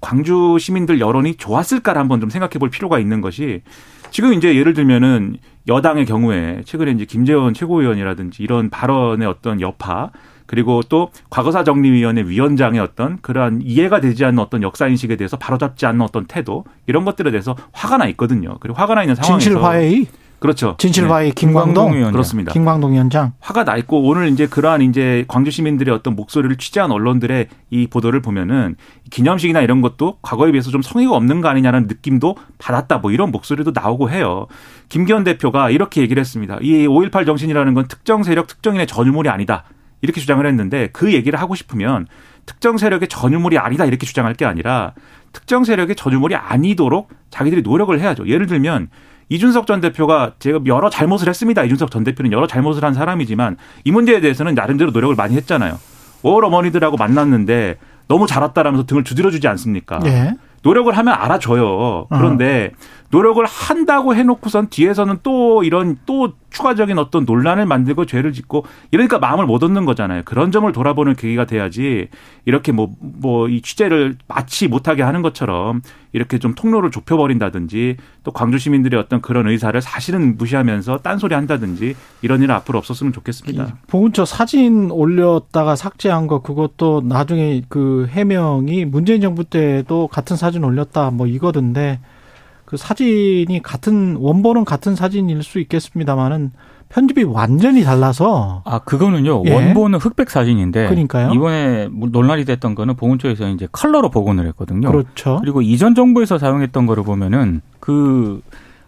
광주 시민들 여론이 좋았을까를 한번 좀 생각해 볼 필요가 있는 것이 지금 이제 예를 들면은 여당의 경우에 최근에 이제 김재원 최고위원이라든지 이런 발언의 어떤 여파 그리고 또 과거사 정리위원회 위원장의 어떤 그러한 이해가 되지 않는 어떤 역사 인식에 대해서 바로잡지 않는 어떤 태도 이런 것들에 대해서 화가 나 있거든요. 그리고 화가 나 있는 상황에서 진실 화해의 그렇죠. 진실화의 네. 김광동, 위원장. 그렇습니다. 김광동 위원장 화가 나 있고 오늘 이제 그러한 이제 광주 시민들의 어떤 목소리를 취재한 언론들의 이 보도를 보면은 기념식이나 이런 것도 과거에 비해서 좀 성의가 없는 거 아니냐는 느낌도 받았다. 뭐 이런 목소리도 나오고 해요. 김기현 대표가 이렇게 얘기를 했습니다. 이 5.18 정신이라는 건 특정 세력, 특정인의 전유물이 아니다. 이렇게 주장을 했는데 그 얘기를 하고 싶으면 특정 세력의 전유물이 아니다. 이렇게 주장할 게 아니라 특정 세력의 전유물이 아니도록 자기들이 노력을 해야죠. 예를 들면 이준석 전 대표가 제가 여러 잘못을 했습니다. 이준석 전 대표는 여러 잘못을 한 사람이지만 이 문제에 대해서는 나름대로 노력을 많이 했잖아요. 5월 어머니들하고 만났는데 너무 잘 왔다라면서 등을 두드려주지 않습니까? 예. 노력을 하면 알아줘요. 그런데 어. 노력을 한다고 해놓고선 뒤에서는 또 이런 또 추가적인 어떤 논란을 만들고 죄를 짓고 이러니까 마음을 못 얻는 거잖아요. 그런 점을 돌아보는 계기가 돼야지 이렇게 뭐 뭐 이 취재를 마치 못하게 하는 것처럼 이렇게 좀 통로를 좁혀버린다든지 또 광주 시민들의 어떤 그런 의사를 사실은 무시하면서 딴소리 한다든지 이런 일은 앞으로 없었으면 좋겠습니다. 보훈처 사진 올렸다가 삭제한 거 그것도 나중에 그 해명이 문재인 정부 때도 같은 사진 올렸다 뭐 이거던데 그 사진이 같은 원본은 같은 사진일 수 있겠습니다만은 편집이 완전히 달라서 아 그거는요 예. 원본은 흑백 사진인데 그러니까요 이번에 논란이 됐던 거는 보훈처에서 이제 컬러로 복원을 했거든요. 그렇죠. 그리고 이전 정부에서 사용했던 거를 보면은 그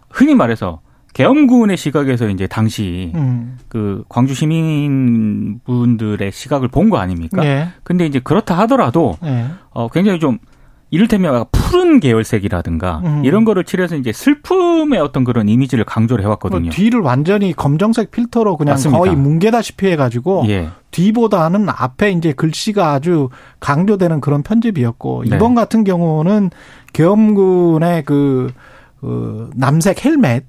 흔히 말해서 계엄군의 시각에서 이제 당시 음. 그 광주 시민분들의 시각을 본 거 아닙니까? 예. 근데 이제 그렇다 하더라도 예. 어 굉장히 좀 이를테면 푸른 계열색이라든가 음. 이런 거를 칠해서 이제 슬픔의 어떤 그런 이미지를 강조를 해왔거든요. 그 뒤를 완전히 검정색 필터로 그냥 맞습니다. 거의 뭉개다시피 해가지고 예. 뒤보다는 앞에 이제 글씨가 아주 강조되는 그런 편집이었고 네. 이번 같은 경우는 계엄군의 그, 그 남색 헬멧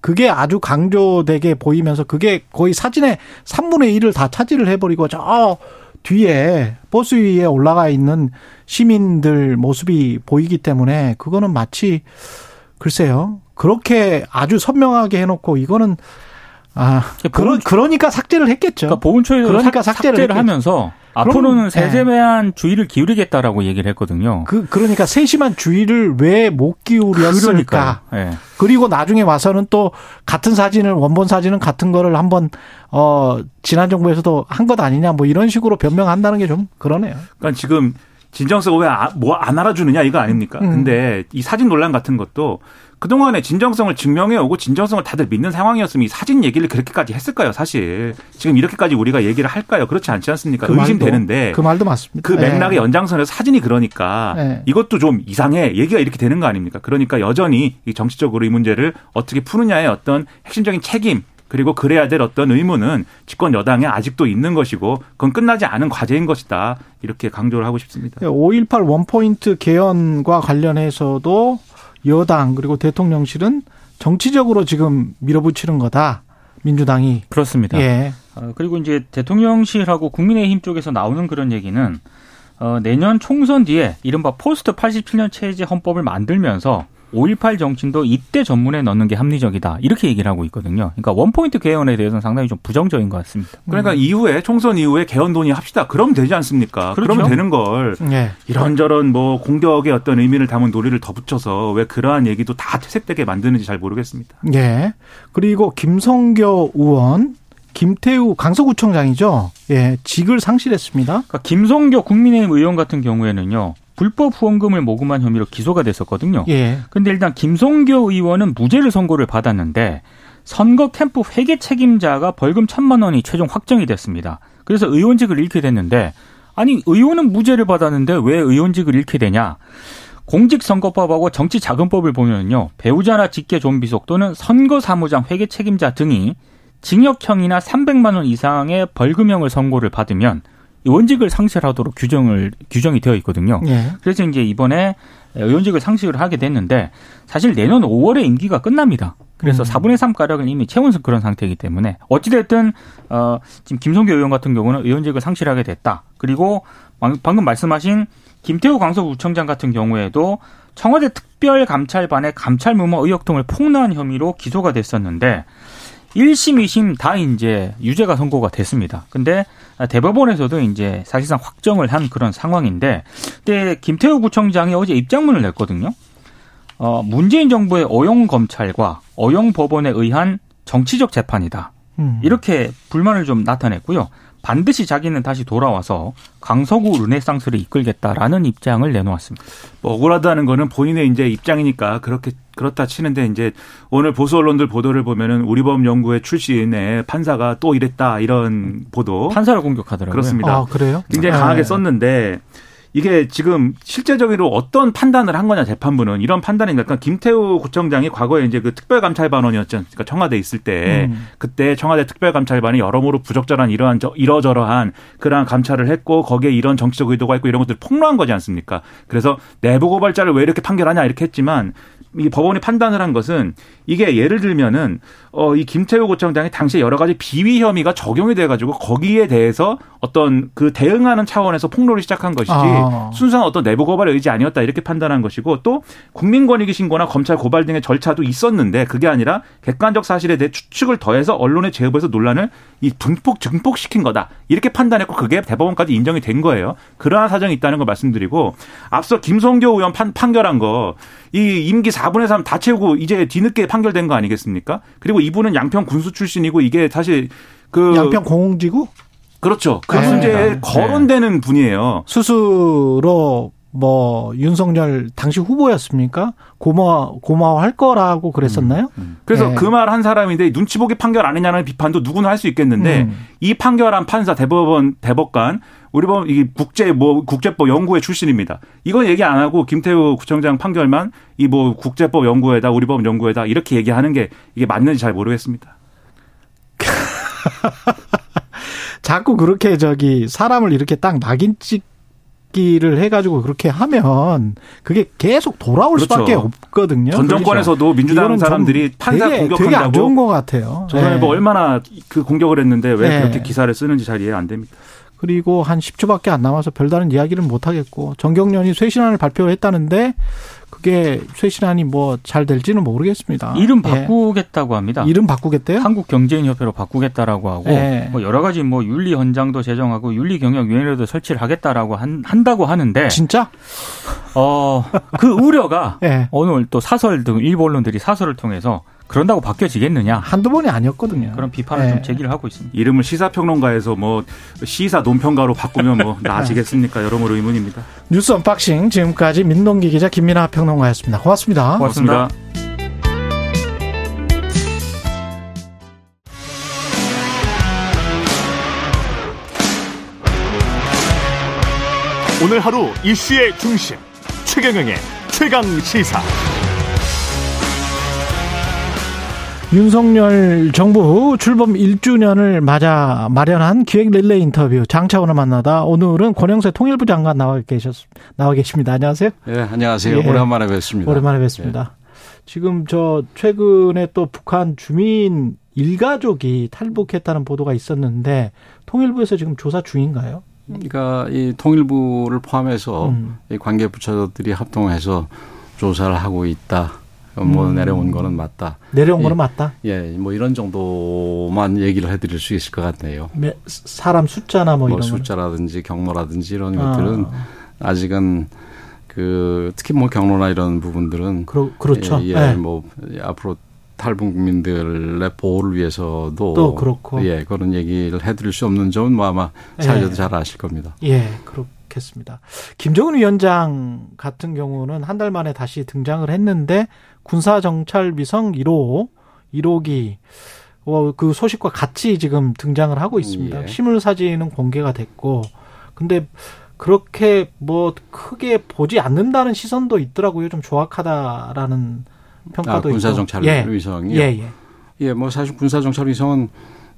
그게 아주 강조되게 보이면서 그게 거의 사진의 3분의 1을 다 차지를 해버리고 저 뒤에 버스 위에 올라가 있는 시민들 모습이 보이기 때문에 그거는 마치 글쎄요. 그렇게 아주 선명하게 해놓고 이거는 아, 그러, 그러니까 삭제를 했겠죠. 그러니까 보훈처에서 그러니까 삭제를, 삭제를 하면서 앞으로는 네. 세세한 네. 주의를 기울이겠다라고 얘기를 했거든요. 그 그러니까 세심한 주의를 왜 못 기울였을까? 네. 그리고 나중에 와서는 또 같은 사진을 원본 사진은 같은 거를 한번 어 지난 정부에서도 한 것 아니냐 뭐 이런 식으로 변명한다는 게 좀 그러네요. 그러니까 지금 진정성 왜뭐안 알아주느냐 이거 아닙니까? 음. 근데 이 사진 논란 같은 것도 그동안에 진정성을 증명해 오고 진정성을 다들 믿는 상황이었으면 이 사진 얘기를 그렇게까지 했을까요, 사실. 지금 이렇게까지 우리가 얘기를 할까요? 그렇지 않지 않습니까? 그 의심되는데. 그 말도 맞습니다. 그 맥락의 네. 연장선에서 사진이 그러니까 네. 이것도 좀 이상해. 얘기가 이렇게 되는 거 아닙니까? 그러니까 여전히 이 정치적으로 이 문제를 어떻게 푸느냐의 어떤 핵심적인 책임 그리고 그래야 될 어떤 의무는 집권 여당에 아직도 있는 것이고 그건 끝나지 않은 과제인 것이다. 이렇게 강조를 하고 싶습니다. 5.18 원포인트 개헌과 관련해서도 여당 그리고 대통령실은 정치적으로 지금 밀어붙이는 거다. 민주당이 그렇습니다. 예. 어, 그리고 이제 대통령실하고 국민의힘 쪽에서 나오는 그런 얘기는 어, 내년 총선 뒤에 이른바 포스트 87년 체제 헌법을 만들면서 5.18 정신도 이때 전문에 넣는 게 합리적이다. 이렇게 얘기를 하고 있거든요. 그러니까 원포인트 개헌에 대해서는 상당히 좀 부정적인 것 같습니다. 그러니까 음. 이후에 총선 이후에 개헌 논의 합시다. 그럼 되지 않습니까? 그렇죠? 그러면 되는 걸 네. 이런저런 뭐 공격의 어떤 의미를 담은 논리를 덧붙여서 왜 그러한 얘기도 다 퇴색되게 만드는지 잘 모르겠습니다. 예. 그리고 김성교 의원 김태우 강서구청장이죠. 예, 직을 상실했습니다. 그러니까 김성교 국민의힘 의원 같은 경우에는요. 불법 후원금을 모금한 혐의로 기소가 됐었거든요. 예. 근데 일단 김성교 의원은 무죄를 선고를 받았는데 선거 캠프 회계 책임자가 벌금 천만 원이 최종 확정이 됐습니다. 그래서 의원직을 잃게 됐는데 아니 의원은 무죄를 받았는데 왜 의원직을 잃게 되냐? 공직선거법하고 정치자금법을 보면요. 배우자나 직계 좀비속 또는 선거사무장 회계 책임자 등이 징역형이나 300만 원 이상의 벌금형을 선고를 받으면 의 원직을 상실하도록 규정을 규정이 되어 있거든요. 예. 그래서 이제 이번에 의원직을 상실을 하게 됐는데 사실 내년 5월에 임기가 끝납니다. 그래서 음. 4분의 3 가량을 이미 채운 그런 상태이기 때문에 어찌됐든 어 지금 김성교 의원 같은 경우는 의원직을 상실하게 됐다. 그리고 방금 말씀하신 김태우 강서구청장 같은 경우에도 청와대 특별감찰반의 감찰 무모 의혹 등을 폭로한 혐의로 기소가 됐었는데 1심, 2심 다 이제 유죄가 선고가 됐습니다. 근데 대법원에서도 이제 사실상 확정을 한 그런 상황인데, 근데 김태우 구청장이 어제 입장문을 냈거든요. 어, 문재인 정부의 어용 검찰과 어용 법원에 의한 정치적 재판이다. 음. 이렇게 불만을 좀 나타냈고요. 반드시 자기는 다시 돌아와서 강서구 르네상스를 이끌겠다라는 입장을 내놓았습니다. 뭐 억울하다는 거는 본인의 이제 입장이니까 그렇게 그렇다 치는데 이제 오늘 보수 언론들 보도를 보면은 우리법 연구회 출신의 판사가 또 이랬다 이런 보도 판사를 공격하더라고요. 그렇습니다. 아, 그래요? 굉장히 강하게 네. 썼는데 이게 지금 실제적으로 어떤 판단을 한 거냐 재판부는 이런 판단이 그러니까 김태우 구청장이 과거에 이제 그 특별감찰반원이었죠. 그러니까 청와대 있을 때 음. 그때 청와대 특별감찰반이 여러모로 부적절한 이러한 저, 이러저러한 그러한 감찰을 했고 거기에 이런 정치적 의도가 있고 이런 것들을 폭로한 거지 않습니까? 그래서 내부 고발자를 왜 이렇게 판결하냐 이렇게 했지만 이 법원이 판단을 한 것은 이게 예를 들면은 어 이 김태우 구청장이 당시에 여러 가지 비위 혐의가 적용이 돼 가지고 거기에 대해서 어떤 그 대응하는 차원에서 폭로를 시작한 것이지 아. 순수한 어떤 내부 고발의 의지 아니었다 이렇게 판단한 것이고 또 국민권익위 신고나 검찰 고발 등의 절차도 있었는데 그게 아니라 객관적 사실에 대해 추측을 더해서 언론에 제보해서 논란을 이 분폭 증폭시킨 거다 이렇게 판단했고 그게 대법원까지 인정이 된 거예요. 그러한 사정이 있다는 걸 말씀드리고 앞서 김성교 의원 판, 판결한 거 이 임기 4분의 3 다 채우고 이제 뒤늦게 판결된 거 아니겠습니까? 그리고 이분은 양평 군수 출신이고 이게 사실 그 양평 공공지구 그렇죠. 그 네. 문제에 네. 거론되는 분이에요. 스스로 뭐 윤석열 당시 후보였습니까? 고마 고마워할 거라고 그랬었나요? 음, 음. 그래서 네. 그말 한 사람인데 눈치 보기 판결 안 했냐는 비판도 누구나 할 수 있겠는데 음. 이 판결한 판사 대법원 대법관 우리 보면 이 국제 뭐 국제법 연구회 출신입니다. 이건 얘기 안 하고 김태우 구청장 판결만 이 뭐 국제법 연구회다 우리 법 연구회다 이렇게 얘기하는 게 이게 맞는지 잘 모르겠습니다. 자꾸 그렇게 저기 사람을 이렇게 딱 낙인 찍 기를 해가지고 그렇게 하면 그게 계속 돌아올 그렇죠. 수밖에 없거든요. 전 정권에서도 그렇죠. 민주당 사람들이 판사 되게, 공격한다고 되게 안 좋은 것 같아요. 저는 네. 뭐 얼마나 그 공격을 했는데 왜 네. 그렇게 기사를 쓰는지 잘 이해 안 됩니다. 그리고 한 10초밖에 안 남아서 별다른 이야기를 못 하겠고 정경련이 쇄신안을 발표했다는데 그게 쇄신안이 뭐 잘 될지는 모르겠습니다. 이름 예. 바꾸겠다고 예. 합니다. 이름 바꾸겠대요? 한국경제인협회로 바꾸겠다라고 하고 예. 뭐 여러 가지 뭐 윤리 헌장도 제정하고 윤리 경영 위원회도 설치를 하겠다라고 한, 한다고 하는데 진짜? 어그 우려가 예. 오늘 또 사설 등 일부 언론들이 사설을 통해서 그런다고 바뀌어지겠느냐? 한두 번이 아니었거든요. 그런 비판을 네. 좀 제기를 하고 있습니다. 이름을 시사평론가에서 뭐 시사 논평가로 바꾸면 뭐 나아지겠습니까? 여러모로 의문입니다. 뉴스 unboxing 지금까지 민동기 기자 김민아 평론가였습니다. 고맙습니다. 고맙습니다. 오늘 하루 이슈의 중심 최경영의 최강 시사. 윤석열 정부 출범 1주년을 맞아 마련한 기획 릴레이 인터뷰 장차원을 만나다 오늘은 권영세 통일부 장관 나와 계셨 나와 계십니다. 안녕하세요. 네, 안녕하세요. 예, 오랜만에 뵙습니다. 오랜만에 뵙습니다. 예. 지금 저 최근에 또 북한 주민 일가족이 탈북했다는 보도가 있었는데 통일부에서 지금 조사 중인가요? 그러니까 이 통일부를 포함해서 음. 이 관계 부처들이 합동해서 조사를 하고 있다. 뭐 음. 내려온 거는 맞다. 내려온 예, 거는 맞다. 예, 뭐 이런 정도만 얘기를 해드릴 수 있을 것 같네요. 사람 숫자나 뭐, 뭐 이런 숫자라든지 경로라든지 이런 아. 것들은 아직은 그 특히 뭐 경로나 이런 부분들은 그러, 그렇죠. 예, 예 네. 뭐 앞으로 탈북 민들의 보호를 위해서도 또 그렇고 예 그런 얘기를 해드릴 수 없는 점은 뭐 아마 사회자도 예. 잘 아실 겁니다. 예, 그렇 겠습니다. 김정은 위원장 같은 경우는 한 달 만에 다시 등장을 했는데 군사 정찰 위성 1호 1호기 어, 그 소식과 같이 지금 등장을 하고 있습니다. 예. 실물 사진은 공개가 됐고 근데 그렇게 뭐 크게 보지 않는다는 시선도 있더라고요. 좀 조악하다라는 평가도 아, 군사 정찰 예. 위성이요. 예, 예. 예, 뭐 사실 군사 정찰 위성은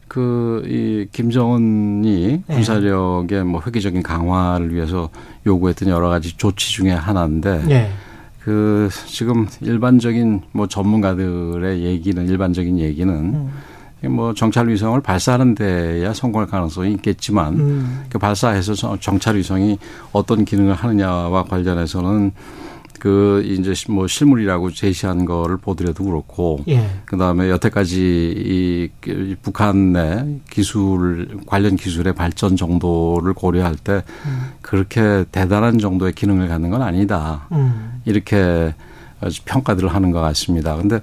그 이 김정은이 예. 군사력의 뭐 획기적인 강화를 위해서 요구했던 여러 가지 조치 중에 하나인데 예. 그 지금 일반적인 뭐 전문가들의 얘기는 일반적인 얘기는 음. 뭐 정찰 위성을 발사하는 데야 성공할 가능성이 있겠지만 음. 그 발사해서 정찰 위성이 어떤 기능을 하느냐와 관련해서는 그 이제 뭐 실물이라고 제시한 거를 보더라도 그렇고 예. 그다음에 여태까지 이 북한 내 기술 관련 기술의 발전 정도를 고려할 때 음. 그렇게 대단한 정도의 기능을 갖는 건 아니다. 음. 이렇게 평가들을 하는 것 같습니다. 근데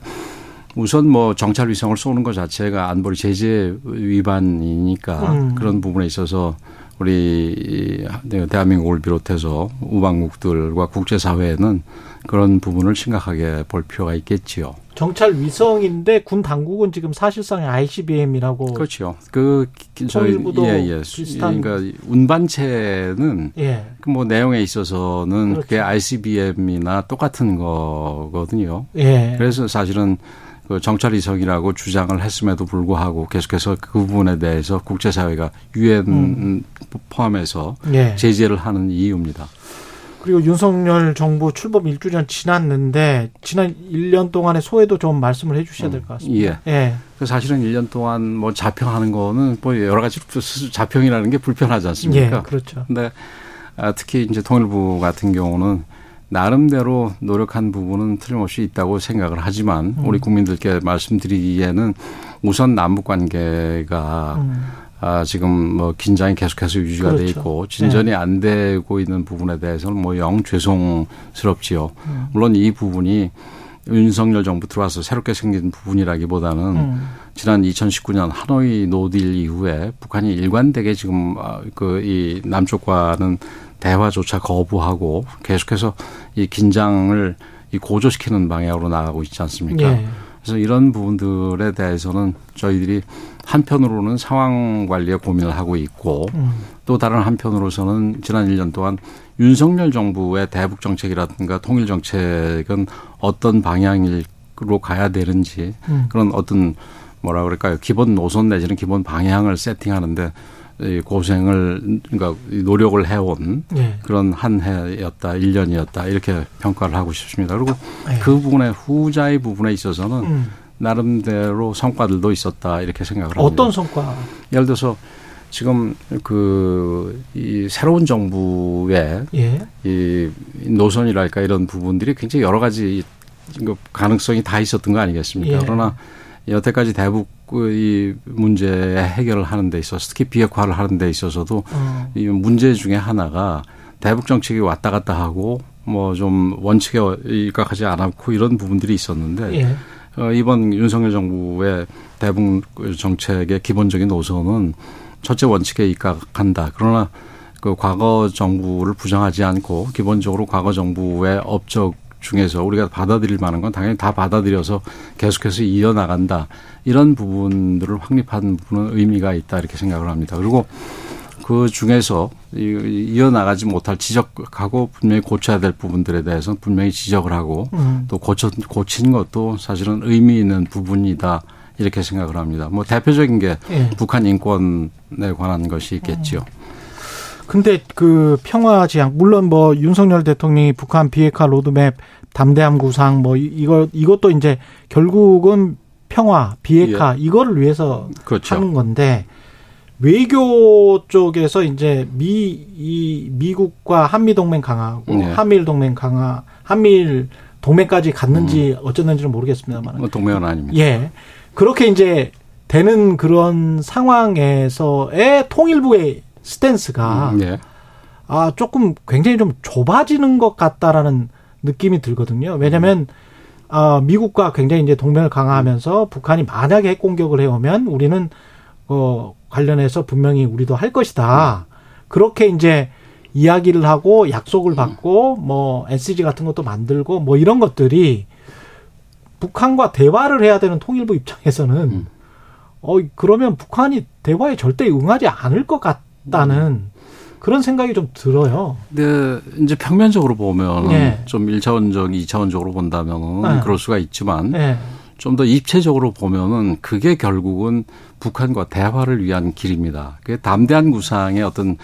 우선 뭐 정찰 위성을 쏘는 것 자체가 안보리 제재 위반이니까 음. 그런 부분에 있어서 우리 대한민국을 비롯해서 우방국들과 국제사회는 그런 부분을 심각하게 볼 필요가 있겠지요. 정찰 위성인데 군 당국은 지금 사실상 ICBM이라고 그렇죠. 그 저희 예, 예. 비슷한 그러니까 운반체는 예. 그뭐 내용에 있어서는 그렇죠. 그게 ICBM이나 똑같은 거거든요. 예. 그래서 사실은 그 정찰 이석이라고 주장을 했음에도 불구하고 계속해서 그 부분에 대해서 국제사회가 유엔 음. 포함해서 예. 제재를 하는 이유입니다. 그리고 윤석열 정부 출범 일주년 지났는데 지난 1년 동안의 소회도 좀 말씀을 해 주셔야 될 것 같습니다. 예. 예. 그 사실은 1년 동안 뭐 자평하는 거는 뭐 여러 가지 자평이라는 게 불편하지 않습니까? 예, 그렇죠. 근데 아, 특히 이제 통일부 같은 경우는 나름대로 노력한 부분은 틀림없이 있다고 생각을 하지만 음. 우리 국민들께 말씀드리기에는 우선 남북 관계가 음. 아, 지금 뭐 긴장이 계속해서 유지가 그렇죠. 돼 있고 진전이 네. 안 되고 있는 부분에 대해서는 뭐 영 죄송스럽지요. 음. 물론 이 부분이 윤석열 정부 들어와서 새롭게 생긴 부분이라기보다는 음. 지난 2019년 하노이 노딜 이후에 북한이 일관되게 지금 아, 그이 남쪽과는 대화조차 거부하고 계속해서 이 긴장을 이 고조시키는 방향으로 나가고 있지 않습니까? 예. 그래서 이런 부분들에 대해서는 저희들이 한편으로는 상황 관리에 고민을 하고 있고 음. 또 다른 한편으로서는 지난 1년 동안 윤석열 정부의 대북 정책이라든가 통일 정책은 어떤 방향으로 가야 되는지 음. 그런 어떤 뭐라 그럴까요? 기본 노선 내지는 기본 방향을 세팅하는데 고생을 그러니까 노력을 해온 네. 그런 한 해였다, 1년이었다 이렇게 평가를 하고 싶습니다. 그리고 네. 그 부분에 후자의 부분에 있어서는 음. 나름대로 성과들도 있었다 이렇게 생각을 합니다. 어떤 성과? 예를 들어서 지금 그 이 새로운 정부의 예. 이 노선이랄까 이런 부분들이 굉장히 여러 가지 그 가능성이 다 있었던 거 아니겠습니까? 예. 그러나 여태까지 대북 이 문제 해결을 하는 데 있어서 특히 비핵화를 하는 데 있어서도 어. 이 문제 중에 하나가 대북 정책이 왔다 갔다 하고 뭐 좀 원칙에 일각하지 않았고 이런 부분들이 있었는데 예. 어, 이번 윤석열 정부의 대북 정책의 기본적인 노선은 첫째 원칙에 입각한다. 그러나 그 과거 정부를 부정하지 않고 기본적으로 과거 정부의 업적 중에서 우리가 받아들일 만한 건 당연히 다 받아들여서 계속해서 이어나간다. 이런 부분들을 확립하는 부분은 의미가 있다 이렇게 생각을 합니다. 그리고 그 중에서 이어나가지 못할 지적하고 분명히 고쳐야 될 부분들에 대해서는 분명히 지적을 하고 음. 또 고쳐, 고친 것도 사실은 의미 있는 부분이다. 이렇게 생각을 합니다. 뭐 대표적인 게 예. 북한 인권에 관한 것이 있겠지요. 음. 근데 그 평화 지향 물론 뭐 윤석열 대통령이 북한 비핵화 로드맵 담대함 구상 뭐 이거 이것도 이제 결국은 평화 비핵화 예. 이거를 위해서 그렇죠. 하는 건데 외교 쪽에서 이제 미 이 미국과 한미 동맹 강화하고 네. 한미일 동맹 강화 한미일 동맹까지 갔는지 어쩌는지는 모르겠습니다만. 뭐 동맹은 아닙니다. 예. 그렇게 이제 되는 그런 상황에서의 통일부의 스탠스가 음, 예. 아 조금 굉장히 좀 좁아지는 것 같다라는 느낌이 들거든요. 왜냐하면 아 미국과 굉장히 이제 동맹을 강화하면서 북한이 만약에 핵 공격을 해오면 우리는 어 관련해서 분명히 우리도 할 것이다. 그렇게 이제 이야기를 하고 약속을 받고 뭐 SG 같은 것도 만들고 뭐 이런 것들이 북한과 대화를 해야 되는 통일부 입장에서는 음. 어 그러면 북한이 대화에 절대 응하지 않을 것 같 다는 그런 생각이 좀 들어요. 근데 이제 평면적으로 보면 예. 좀 1차원적, 2차원적으로 본다면은 네. 그럴 수가 있지만 예. 좀더 입체적으로 보면은 그게 결국은 북한과 대화를 위한 길입니다. 그게 담대한 구상의 어떤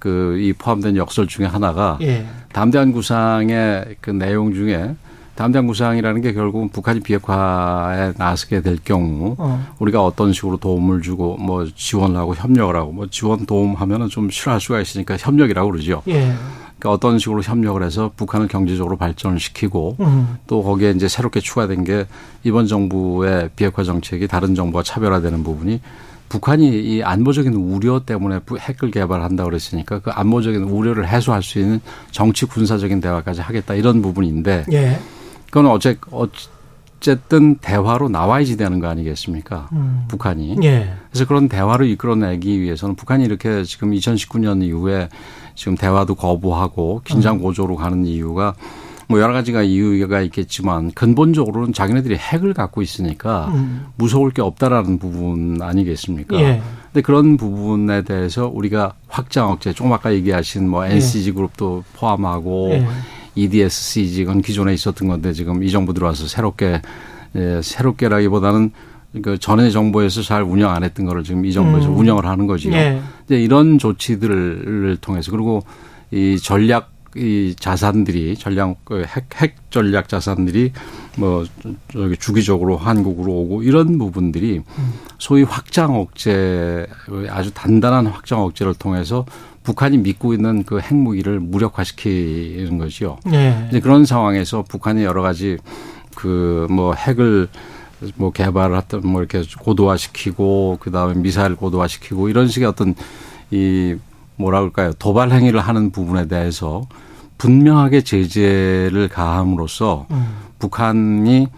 그 이 포함된 역설 중에 하나가 예. 담대한 구상의 그 내용 중에 담대한 구상이라는 게 결국은 북한이 비핵화에 나서게 될 경우 어. 우리가 어떤 식으로 도움을 주고 뭐 지원을 하고 협력을 하고 뭐 지원 도움하면은 좀 싫어할 수가 있으니까 협력이라고 그러죠. 예. 그러니까 어떤 식으로 협력을 해서 북한을 경제적으로 발전을 시키고 음. 또 거기에 이제 새롭게 추가된 게 이번 정부의 비핵화 정책이 다른 정부와 차별화되는 부분이 북한이 이 안보적인 우려 때문에 부- 핵을 개발한다 그랬으니까 그 안보적인 우려를 해소할 수 있는 정치 군사적인 대화까지 하겠다 이런 부분인데 예. 그건 어째 어쨌든 대화로 나와야지 되는 거 아니겠습니까? 음. 북한이. 예. 그래서 그런 대화를 이끌어내기 위해서는 북한이 이렇게 지금 2019년 이후에 지금 대화도 거부하고 긴장 음. 고조로 가는 이유가 뭐 여러 가지가 이유가 있겠지만 근본적으로는 자기네들이 핵을 갖고 있으니까 음. 무서울 게 없다라는 부분 아니겠습니까? 예. 근데 그런 부분에 대해서 우리가 확장 억제, 조금 아까 얘기하신 뭐 NCG 그룹도 포함하고 예. EDSCG 건 기존에 있었던 건데 지금 이 정부 들어와서 새롭게 예, 새롭게라기보다는 그 전에 정부에서 잘 운영 안 했던 거를 지금 이 정부에서 음. 운영을 하는 거지요. 예. 이제 이런 조치들을 통해서 그리고 이 전략 이 자산들이 전략 그 핵, 핵 전략 자산들이 뭐 저기 주기적으로 한국으로 오고 이런 부분들이 소위 확장 억제 아주 단단한 확장 억제를 통해서 북한이 믿고 있는 그 핵무기를 무력화시키는 것이요. 예. 이제 그런 상황에서 북한이 여러 가지 그 뭐 핵을 뭐 개발을 하든 뭐 이렇게 고도화시키고 그다음에 미사일 고도화시키고 이런 식의 어떤 이 뭐라 그럴까요 도발 행위를 하는 부분에 대해서 분명하게 제재를 가함으로써 음. 북한이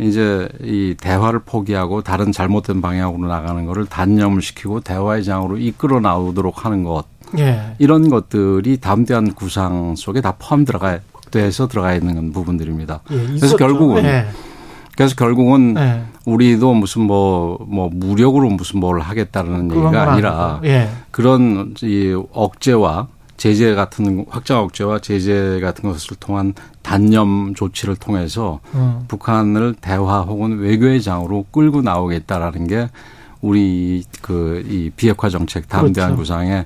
이제 이 대화를 포기하고 다른 잘못된 방향으로 나가는 거를 단념을 시키고 대화의 장으로 이끌어 나오도록 하는 것 예. 이런 것들이 담대한 구상 속에 다 포함 들어가 돼서 들어가 있는 부분들입니다. 예. 그래서 있었죠. 결국은 예. 그래서 결국은 예. 우리도 무슨 뭐, 뭐, 무력으로 무슨 뭘 하겠다는 얘기가 건 아니라. 예. 그런 이 억제와 제재 같은 확장 억제와 제재 같은 것을 통한 단념 조치를 통해서 음. 북한을 대화 혹은 외교의 장으로 끌고 나오겠다라는 게 우리 그 이 비핵화 정책 담대한 그렇죠. 구상의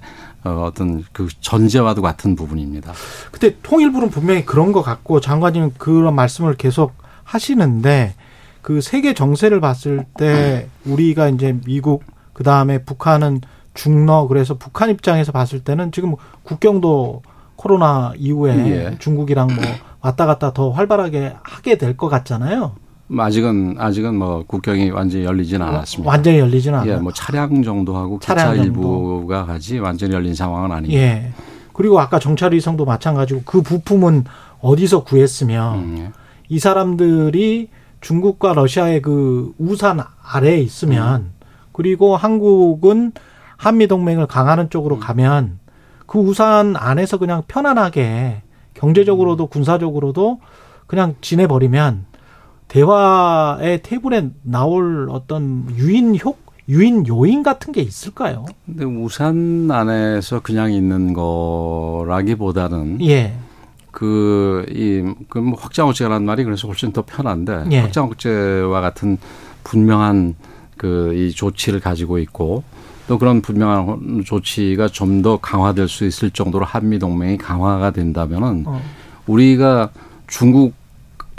어, 어떤 그 전제와도 같은 부분입니다. 근데 통일부는 분명히 그런 것 같고 장관님은 그런 말씀을 계속 하시는데 그 세계 정세를 봤을 때 우리가 이제 미국 그 다음에 북한은 중러 그래서 북한 입장에서 봤을 때는 지금 국경도 코로나 이후에 예. 중국이랑 뭐 왔다 갔다 더 활발하게 하게 될 것 같잖아요. 뭐 아직은 아직은 뭐 국경이 완전히 열리지는 않았습니다. 완전히 열리지는 않아요. 예, 뭐 차량 정도 하고 기차 차량 정도. 일부가 가지 완전히 열린 상황은 아닙니다. 예. 그리고 아까 정찰 위성도 마찬가지고 그 부품은 어디서 구했으며 음, 예. 이 사람들이 중국과 러시아의 그 우산 아래에 있으면 그리고 한국은 한미 동맹을 강화하는 쪽으로 가면 그 우산 안에서 그냥 편안하게 경제적으로도 군사적으로도 그냥 지내버리면 대화의 테이블에 나올 어떤 유인 효 유인 요인 같은 게 있을까요? 근데 우산 안에서 그냥 있는 거라기보다는 예. 그, 이, 그, 뭐 확장 억제라는 말이 그래서 훨씬 더 편한데, 예. 확장 억제와 같은 분명한 그, 이 조치를 가지고 있고, 또 그런 분명한 조치가 좀 더 강화될 수 있을 정도로 한미 동맹이 강화가 된다면은, 어. 우리가 중국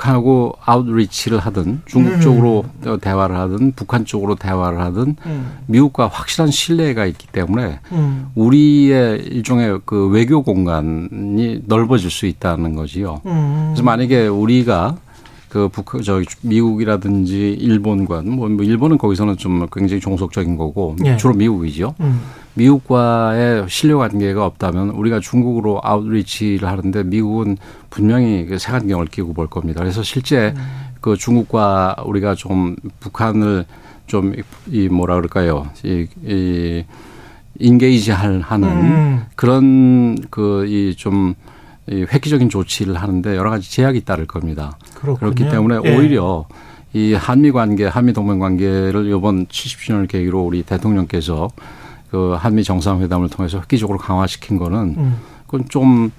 하고 아웃리치를 하든, 중국 음. 쪽으로 대화를 하든, 북한 쪽으로 대화를 하든, 음. 미국과 확실한 신뢰가 있기 때문에, 음. 우리의 일종의 그 외교 공간이 넓어질 수 있다는 거지요. 음. 그래서 만약에 우리가 그 북, 저 미국이라든지 일본과 뭐, 뭐 일본은 거기서는 좀 굉장히 종속적인 거고 예. 주로 미국이죠. 음. 미국과의 신뢰 관계가 없다면 우리가 중국으로 아웃리치를 하는데 미국은 분명히 그 색안경을 끼고 볼 겁니다. 그래서 실제 그 중국과 우리가 좀 북한을 좀 이 뭐라 그럴까요? 이, 이 인게이지 할 하는 음. 그런 그 이 좀 이 획기적인 조치를 하는데 여러 가지 제약이 따를 겁니다. 그렇군요. 그렇기 때문에 예. 오히려 이 한미 관계, 한미 동맹 관계를 이번 70주년을 계기로 우리 대통령께서 그 한미 정상회담을 통해서 획기적으로 강화시킨 거는 음. 그건 좀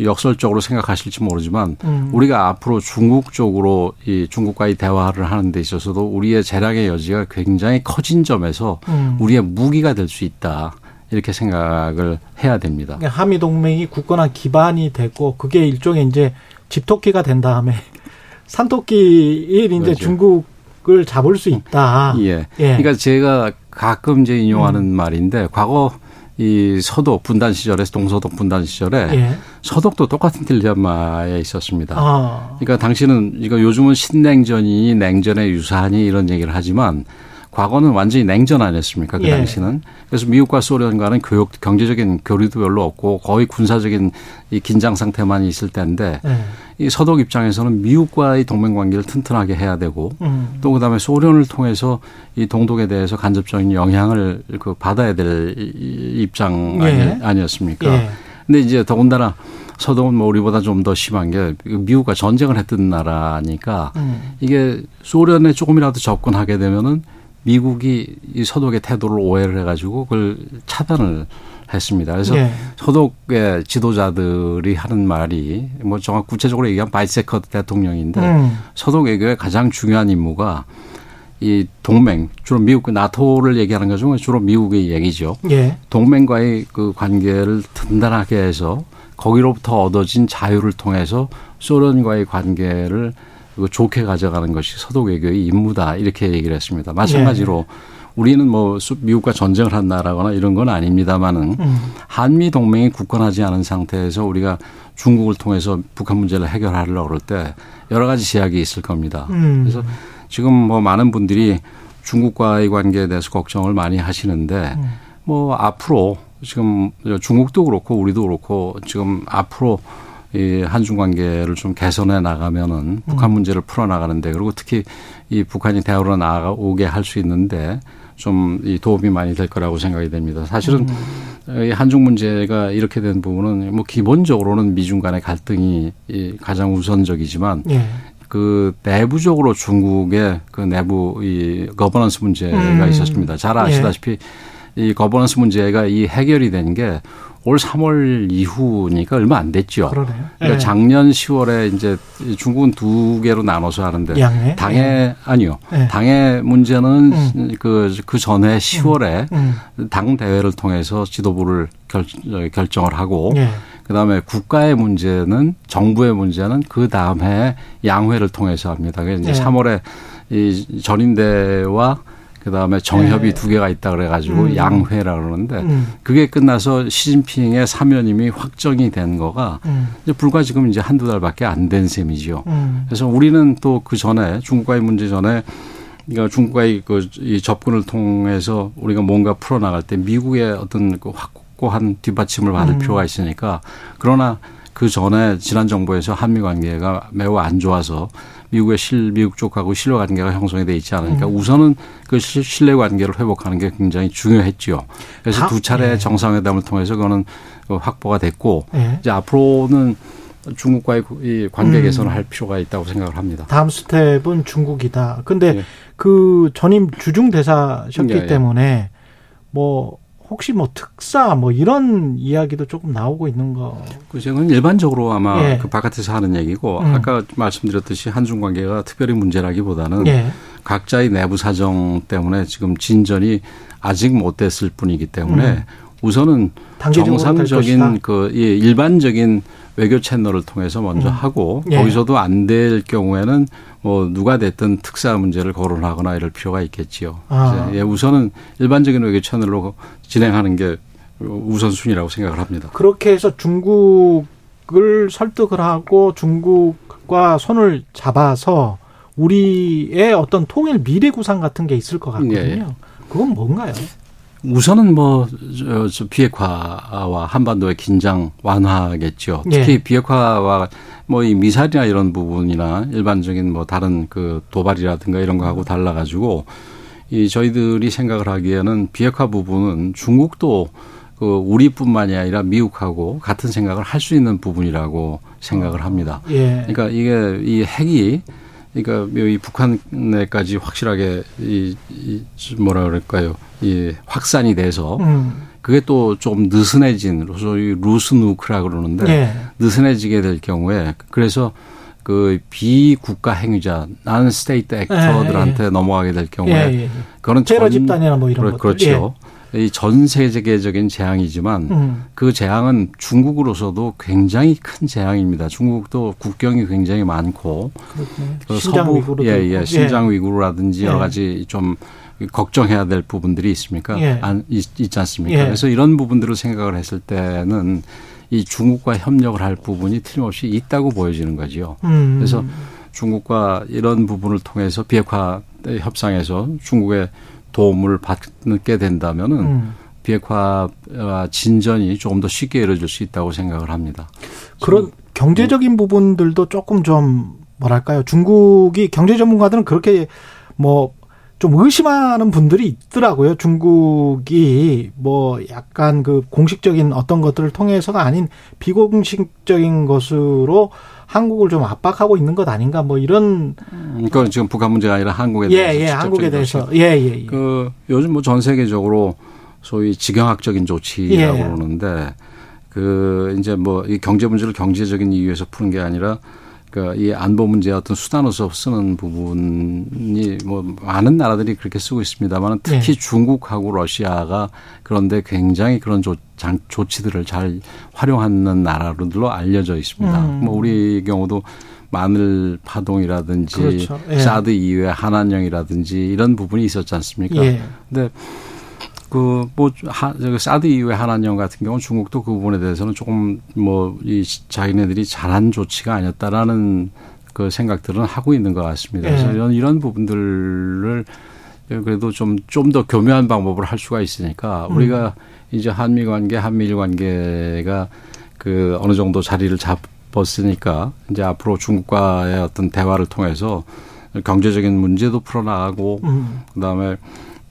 역설적으로 생각하실지 모르지만 음. 우리가 앞으로 중국 쪽으로 이 중국과의 대화를 하는 데 있어서도 우리의 재량의 여지가 굉장히 커진 점에서 음. 우리의 무기가 될 수 있다. 이렇게 생각을 해야 됩니다. 그러니까 한미 동맹이 굳건한 기반이 되고 그게 일종의 이제 집토끼가 된 다음에 산토끼일 이제 그렇죠. 중국을 잡을 수 있다. 예. 예. 그러니까 제가 가끔 이제 인용하는 말인데 과거 이 서독 분단 시절에 동서독 분단 시절에 예. 서독도 똑같은 딜레마에 있었습니다. 아. 그러니까 당신은 이거 요즘은 신냉전이니 냉전의 유사하니 이런 얘기를 하지만 과거는 완전히 냉전 아니었습니까? 그 예. 당시는. 그래서 미국과 소련과는 교육, 경제적인 교류도 별로 없고 거의 군사적인 이 긴장 상태만 있을 때인데 예. 이 서독 입장에서는 미국과의 동맹 관계를 튼튼하게 해야 되고 음. 또 그다음에 소련을 통해서 이 동독에 대해서 간접적인 영향을 그 받아야 될 이- 입장 예. 아니, 었습니까 예. 근데 이제 더군다나 서독은 뭐 우리보다 좀 더 심한 게 미국과 전쟁을 했던 나라니까 음. 이게 소련에 조금이라도 접근하게 되면은 미국이 이 서독의 태도를 오해를 해가지고 그걸 차단을 했습니다. 그래서 예. 서독의 지도자들이 하는 말이 뭐 정확 구체적으로 얘기하면 바이세커 대통령인데 음. 서독 외교의 가장 중요한 임무가 이 동맹 주로 미국 나토를 얘기하는 거죠. 주로 미국의 얘기죠. 예. 동맹과의 그 관계를 든든하게 해서 거기로부터 얻어진 자유를 통해서 소련과의 관계를 그 좋게 가져가는 것이 서독 외교의 임무다 이렇게 얘기를 했습니다. 마찬가지로 우리는 뭐 수- 미국과 전쟁을 한 나라거나 이런 건 아닙니다만은 음. 한미 동맹이 굳건하지 않은 상태에서 우리가 중국을 통해서 북한 문제를 해결하려고 그럴 때 여러 가지 제약이 있을 겁니다. 음. 그래서 지금 뭐 많은 분들이 중국과의 관계에 대해서 걱정을 많이 하시는데 음. 뭐 앞으로 지금 중국도 그렇고 우리도 그렇고 지금 앞으로 이 한중 관계를 좀 개선해 나가면은 북한 음. 문제를 풀어 나가는데 그리고 특히 이 북한이 대화로 나아오게 할 수 있는데 좀 이 도움이 많이 될 거라고 생각이 됩니다. 사실은 음. 이 한중 문제가 이렇게 된 부분은 뭐 기본적으로는 미중 간의 갈등이 이 가장 우선적이지만 예. 그 내부적으로 중국의 그 내부 이 거버넌스 문제가 음. 있었습니다. 잘 아시다시피 이 거버넌스 문제가 이 해결이 된 게 올 3월 이후니까 얼마 안 됐죠. 그러네요. 그러니까 예. 작년 10월에 이제 중국은 두 개로 나눠서 하는데 양해. 당의 아니요. 예. 당의 문제는 그, 그 전에 10월에 음. 당 대회를 통해서 지도부를 결, 어, 결정을 하고 예. 그다음에 국가의 문제는 정부의 문제는 그 다음에 양회를 통해서 합니다. 그래서 이제 네. 3월에 이 전인대와 그다음에 정협이 네. 두 개가 있다 그래가지고 음. 양회라 그러는데 음. 그게 끝나서 시진핑의 사면임이 확정이 된 거가 음. 이제 불과 지금 이제 한두 달밖에 안 된 셈이죠. 음. 그래서 우리는 또 그 전에 중국과의 문제 전에 그러니까 중국과의 그 이 접근을 통해서 우리가 뭔가 풀어나갈 때 미국의 어떤 그 확고한 뒷받침을 받을 음. 필요가 있으니까 그러나 그 전에 지난 정부에서 한미 관계가 매우 안 좋아서 미국의 실 미국 쪽하고 신뢰 관계가 형성이 돼 있지 않으니까 음. 우선은 그 실- 신뢰 관계를 회복하는 게 굉장히 중요했죠. 그래서 다- 두 차례 예. 정상회담을 통해서 그거는 그 확보가 됐고 예. 이제 앞으로는 중국과의 이 관계 음. 개선을 할 필요가 있다고 생각을 합니다. 다음 스텝은 중국이다. 근데 예. 그 전임 주중 대사셨기 예, 예. 때문에 뭐 혹시 뭐 특사 뭐 이런 이야기도 조금 나오고 있는 거. 그것은 일반적으로 아마 예. 그 바깥에서 하는 얘기고 음. 아까 말씀드렸듯이 한중 관계가 특별히 문제라기보다는 예. 각자의 내부 사정 때문에 지금 진전이 아직 못 됐을 뿐이기 때문에 음. 우선은. 정상적인 그 예, 일반적인 외교 채널을 통해서 먼저 음. 하고 예. 거기서도 안 될 경우에는 뭐 누가 됐든 특사 문제를 거론하거나 이럴 필요가 있겠지요. 아. 예, 우선은 일반적인 외교 채널로 진행하는 게 우선순위라고 생각을 합니다. 그렇게 해서 중국을 설득을 하고 중국 중국과 손을 잡아서 우리의 어떤 통일 미래 구상 같은 게 있을 것 같거든요. 예, 예. 그건 뭔가요? 우선은 뭐, 저, 저 비핵화와 한반도의 긴장 완화겠죠. 특히 예. 비핵화와 뭐 이 미사일이나 이런 부분이나 일반적인 뭐 다른 그 도발이라든가 이런 거하고 달라 가지고 이 저희들이 생각을 하기에는 비핵화 부분은 중국도 그 우리뿐만이 아니라 미국하고 같은 생각을 할 수 있는 부분이라고 생각을 합니다. 예. 그러니까 이게 이 핵이 그러니까 이 북한에까지 확실하게 이, 이 뭐라 그럴까요? 이 확산이 돼서 음. 그게 또 좀 느슨해진 소위 loose nuke라 그러는데 예. 느슨해지게 될 경우에 그래서 그 비국가 행위자 non-state actor들한테 넘어가게 될 예, 경우에 예, 예. 그거는 테러 전- 집단이나 뭐 이런 그렇- 것들. 그렇죠. 이전 세계적인 재앙이지만 음. 그 재앙은 중국으로서도 굉장히 큰 재앙입니다. 중국도 국경이 굉장히 많고 그렇군요. 그 서부 위구르도 예. 예, 신장 위구르라든지 여러 예. 가지 좀 걱정해야 될 부분들이 있습니까? 예. 안, 있, 있지 않습니까? 예. 그래서 이런 부분들을 생각을 했을 때는 이 중국과 협력을 할 부분이 틀림없이 있다고 보여지는 거지요. 음. 그래서 중국과 이런 부분을 통해서 비핵화 협상에서 중국의 도움을 받게 된다면은 음. 비핵화 진전이 조금 더 쉽게 이루어질 수 있다고 생각을 합니다. 그런 경제적인 부분들도 조금 좀 뭐랄까요? 중국이 경제 전문가들은 그렇게 뭐 좀 의심하는 분들이 있더라고요. 중국이 뭐 약간 그 공식적인 어떤 것들을 통해서가 아닌 비공식적인 것으로 한국을 좀 압박하고 있는 것 아닌가 뭐 이런 그건 지금 북한 문제가 아니라 한국에 대해서 예, 예, 직접적인 한국에 대해서 예, 예, 예. 그 요즘 뭐 전 세계적으로 소위 지경학적인 조치라고 예. 그러는데 그 이제 뭐 이 경제 문제를 경제적인 이유에서 푸는 게 아니라 그러니까 이 안보 문제의 어떤 수단으로서 쓰는 부분이 뭐 많은 나라들이 그렇게 쓰고 있습니다만 특히 네. 중국하고 러시아가 그런데 굉장히 그런 조, 장, 조치들을 잘 활용하는 나라들로 알려져 있습니다. 음. 뭐 우리 경우도 마늘 파동이라든지 그렇죠. 예. 사드 이후에 한한령이라든지 이런 부분이 있었지 않습니까? 예. 근데 그뭐 사드 이후에 한한령 같은 경우는 중국도 그 부분에 대해서는 조금 뭐 이 자기네들이 잘한 조치가 아니었다라는 그 생각들은 하고 있는 것 같습니다. 그래서 예. 이런 이런 부분들을 그래도 좀 좀 더 교묘한 방법을 할 수가 있으니까 음. 우리가 이제 한미 관계, 한미일 관계가 그 어느 정도 자리를 잡았으니까 이제 앞으로 중국과의 어떤 대화를 통해서 경제적인 문제도 풀어나가고 음. 그다음에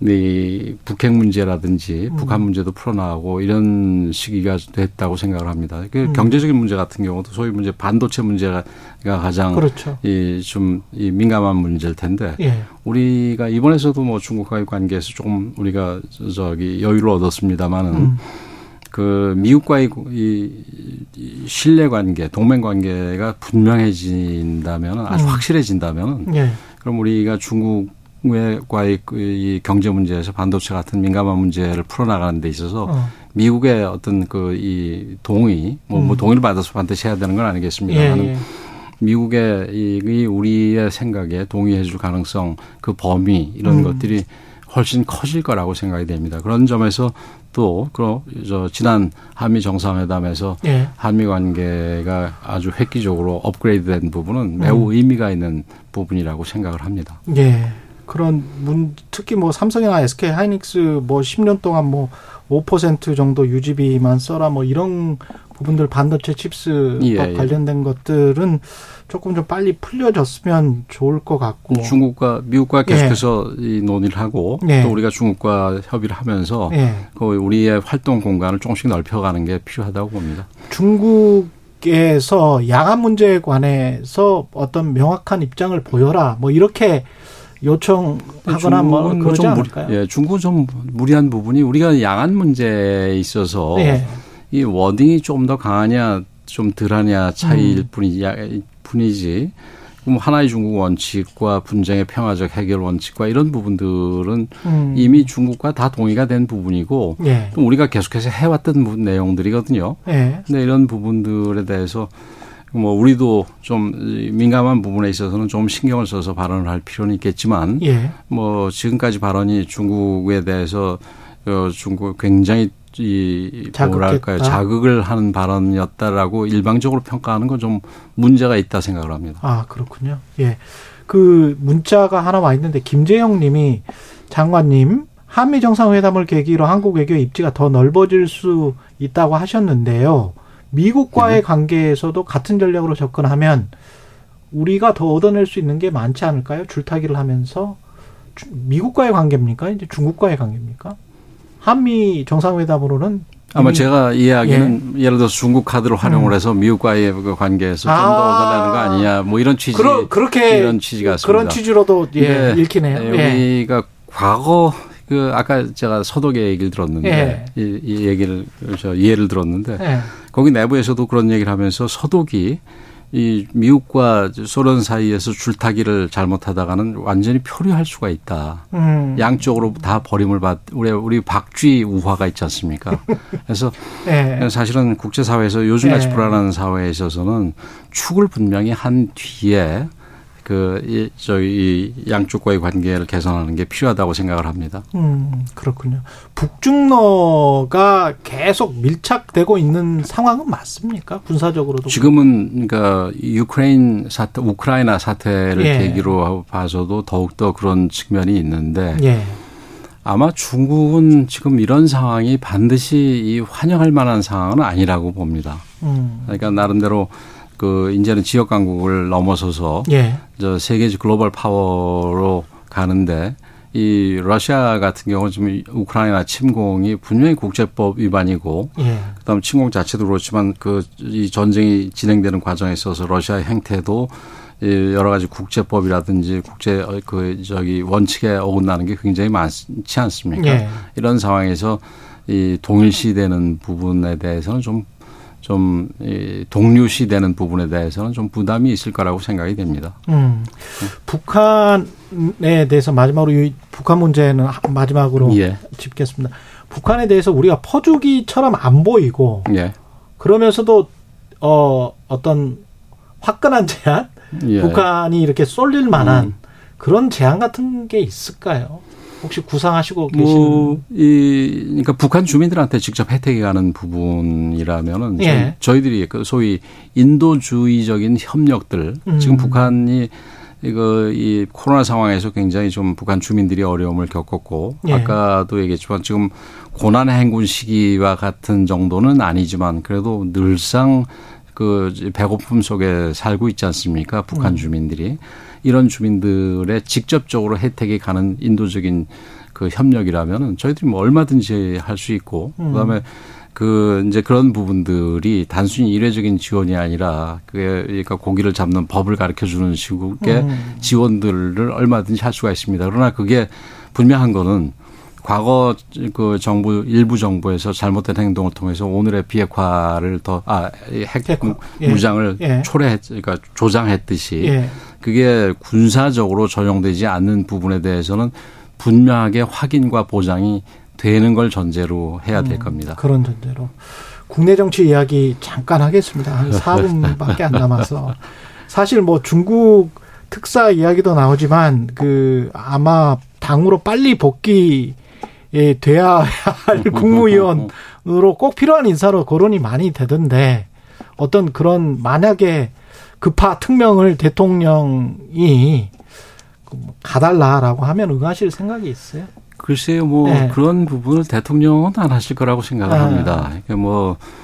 이 북핵 문제라든지 음. 북한 문제도 풀어나가고 이런 시기가 됐다고 생각을 합니다. 그 음. 경제적인 문제 같은 경우도 소위 문제 반도체 문제가 가장 그렇죠. 이좀 이 민감한 문제일 텐데 예. 우리가 이번에서도 뭐 중국과의 관계에서 조금 우리가 저기 여유를 얻었습니다만은 음. 그 미국과의 이, 이 신뢰 관계, 동맹 관계가 분명해진다면 아주 음. 확실해진다면 예. 그럼 우리가 중국 과의 그이 경제 문제에서 반도체 같은 민감한 문제를 풀어나가는 데 있어서 어. 미국의 어떤 그 이 동의, 뭐, 뭐 음. 동의를 받아서 반드시 해야 되는 건 예. 아니겠습니다만 예. 미국의 이, 이 우리의 생각에 동의해 줄 가능성, 그 범위 이런 음. 것들이 훨씬 커질 거라고 생각이 됩니다. 그런 점에서 또, 그, 저, 지난 한미 정상회담에서 예. 한미 관계가 아주 획기적으로 업그레이드 된 부분은 매우 음. 의미가 있는 부분이라고 생각을 합니다. 예. 그런 문 특히 뭐 삼성이나 SK 하이닉스 뭐 10년 동안 뭐 5% 정도 유지비만 써라 뭐 이런 부분들 반도체 칩스법 예, 예. 관련된 것들은 조금 좀 빨리 풀려졌으면 좋을 것 같고. 중국과 미국과 계속해서 이 논의를 하고 예. 또 우리가 중국과 협의를 하면서 예. 그 우리의 활동 공간을 조금씩 넓혀가는 게 필요하다고 봅니다. 중국 에서 야간 문제에 관해서 어떤 명확한 입장을 보여라 뭐 이렇게 요청하거나 뭐 그러지 좀 않을까요? 예, 중국은 좀 무리한 부분이 우리가 양안 문제에 있어서 예. 이 워딩이 좀 더 강하냐 좀 덜하냐 차이일 음. 뿐이지, 뿐이지. 그럼 하나의 중국 원칙과 분쟁의 평화적 해결 원칙과 이런 부분들은 음. 이미 중국과 다 동의가 된 부분이고 예. 또 우리가 계속해서 해왔던 부- 내용들이거든요. 예. 근데 이런 부분들에 대해서 뭐 우리도 좀 민감한 부분에 있어서는 좀 신경을 써서 발언을 할 필요는 있겠지만 예. 뭐 지금까지 발언이 중국에 대해서 어 중국 굉장히 이. 뭐랄까요 자극을 하는 발언이었다라고 일방적으로 평가하는 건 좀 문제가 있다 생각을 합니다. 아, 그렇군요. 예. 그 문자가 하나 와 있는데 김재영 님이 장관님 한미 정상회담을 계기로 한국 외교의 입지가 더 넓어질 수 있다고 하셨는데요. 미국과의 네. 관계에서도 같은 전략으로 접근하면 우리가 더 얻어낼 수 있는 게 많지 않을까요? 줄타기를 하면서 주- 미국과의 관계입니까? 이제 중국과의 관계입니까? 한미 정상회담으로는 아마 제가 이야기는 예. 를 들어서 중국 카드를 활용을 음. 해서 미국과의 그 관계에서 좀 아. 더 얻어내는 거 아니냐 뭐 이런 취지 그러, 그렇게 이런 취지 같습니다. 그런 취지로도 예, 네. 읽히네요. 예, 예. 우리가 과거 그 아까 제가 서독의 얘기를 들었는데 예. 이, 이 얘기를 저 예를 들었는데 예. 거기 내부에서도 그런 얘기를 하면서 서독이 이 미국과 소련 사이에서 줄타기를 잘못하다가는 완전히 표류할 수가 있다. 음. 양쪽으로 다 버림을 받 우리 우리 박쥐 우화가 있지 않습니까? 그래서 예. 사실은 국제 사회에서 요즘같이 네. 불안한 사회에 있어서는 축을 분명히 한 뒤에 그, 이, 저희, 이 양쪽과의 관계를 개선하는 게 필요하다고 생각을 합니다. 음, 그렇군요. 북중러가 계속 밀착되고 있는 상황은 맞습니까? 군사적으로도. 지금은, 그러니까, 유크레인 사태, 우크라이나 사태를 예. 계기로 봐서도 더욱더 그런 측면이 있는데 예. 아마 중국은 지금 이런 상황이 반드시 이 환영할 만한 상황은 아니라고 봅니다. 음. 그러니까 나름대로 그 이제는 지역 강국을 넘어서서 예. 저 세계적 글로벌 파워로 가는데 이 러시아 같은 경우는 지금 우크라이나 침공이 분명히 국제법 위반이고 예. 그다음 침공 자체도 그렇지만 그 이 전쟁이 진행되는 과정에 있어서 러시아의 행태도 이 여러 가지 국제법이라든지 국제 어, 그 저기 원칙에 어긋나는 게 굉장히 많지 않습니까? 예. 이런 상황에서 이 동일시되는 부분에 대해서는 좀 좀, 이 동료시 되는 부분에 대해서는 좀 부담이 있을 거라고 생각이 됩니다. 음. 북한에 대해서 마지막으로 이 북한 문제는 하- 마지막으로 예. 짚겠습니다. 북한에 대해서 우리가 퍼주기처럼 안 보이고 예. 그러면서도 어 어떤 화끈한 제안, 예. 북한이 이렇게 쏠릴 만한 음. 그런 제안 같은 게 있을까요? 혹시 구상하시고 계시는? 뭐, 이, 그러니까 북한 주민들한테 직접 혜택이 가는 부분이라면은 예. 저희, 들이 그 소위 인도주의적인 협력들 음. 지금 북한이 이거 이 코로나 상황에서 굉장히 좀 북한 주민들이 어려움을 겪었고 예. 아까도 얘기했지만 지금 고난 행군 시기와 같은 정도는 아니지만 그래도 늘상 그 배고픔 속에 살고 있지 않습니까? 북한 음. 주민들이 이런 주민들의 직접적으로 혜택이 가는 인도적인 그 협력이라면은 저희들이 뭐 얼마든지 할 수 있고 음. 그다음에 그 이제 그런 부분들이 단순히 일회적인 지원이 아니라 그게 그러니까 고기를 잡는 법을 가르쳐 주는 식의 음. 지원들을 얼마든지 할 수가 있습니다. 그러나 그게 분명한 거는 과거 그 정부 일부 정부에서 잘못된 행동을 통해서 오늘의 비핵화를 더아핵 비핵화. 예. 무장을 예. 초래했 그러니까 조장했듯이 예. 그게 군사적으로 적용되지 않는 부분에 대해서는 분명하게 확인과 보장이 되는 걸 전제로 해야 될 음, 겁니다. 그런 전제로. 국내 정치 이야기 잠깐 하겠습니다. 한 4분밖에 안 남아서. 사실 뭐 중국 특사 이야기도 나오지만 그 아마 당으로 빨리 복귀 예, 돼야 할 국무위원으로 꼭 필요한 인사로 거론이 많이 되던데 어떤 그런 만약에 급파 특명을 대통령이 그뭐 가달라라고 하면 응하실 생각이 있어요? 글쎄요, 뭐 네. 그런 부분을 대통령은 안 하실 거라고 생각을 아. 합니다. 그러니까 뭐 이,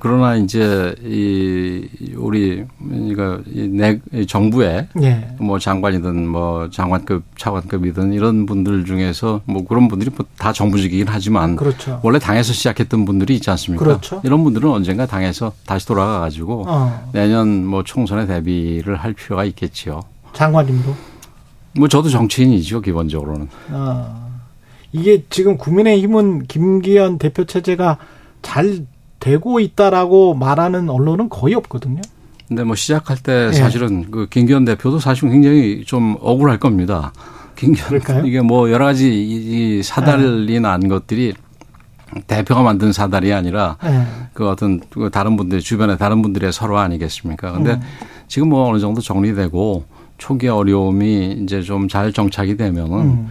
그러나 이제 이 우리 그러니까 이내 정부에 예. 뭐 장관이든 뭐 장관급 차관급이든 이런 분들 중에서 뭐 그런 분들이 뭐다 정부직이긴 하지만 그렇죠. 원래 당에서 시작했던 분들이 있지 않습니까? 그렇죠. 이런 분들은 언젠가 당에서 다시 돌아가 가지고 어, 내년 뭐 총선에 대비를 할 필요가 있겠지요. 장관님도. 뭐 저도 정치인이죠 기본적으로는. 어, 이게 지금 국민의힘은 김기현 대표 체제가 잘 되고 있다라고 말하는 언론은 거의 없거든요. 근데 뭐 시작할 때 예. 사실은 그 김기현 대표도 사실 굉장히 좀 억울할 겁니다. 김기현 그럴까요? 이게 뭐 여러 가지 이, 이 사달이 난 것들이 대표가 만든 사달이 아니라 예. 그 어떤 그 다른 분들 주변에 다른 분들의 서로 아니겠습니까? 근데 음. 지금 뭐 어느 정도 정리되고 초기 어려움이 이제 좀 잘 정착이 되면은 음.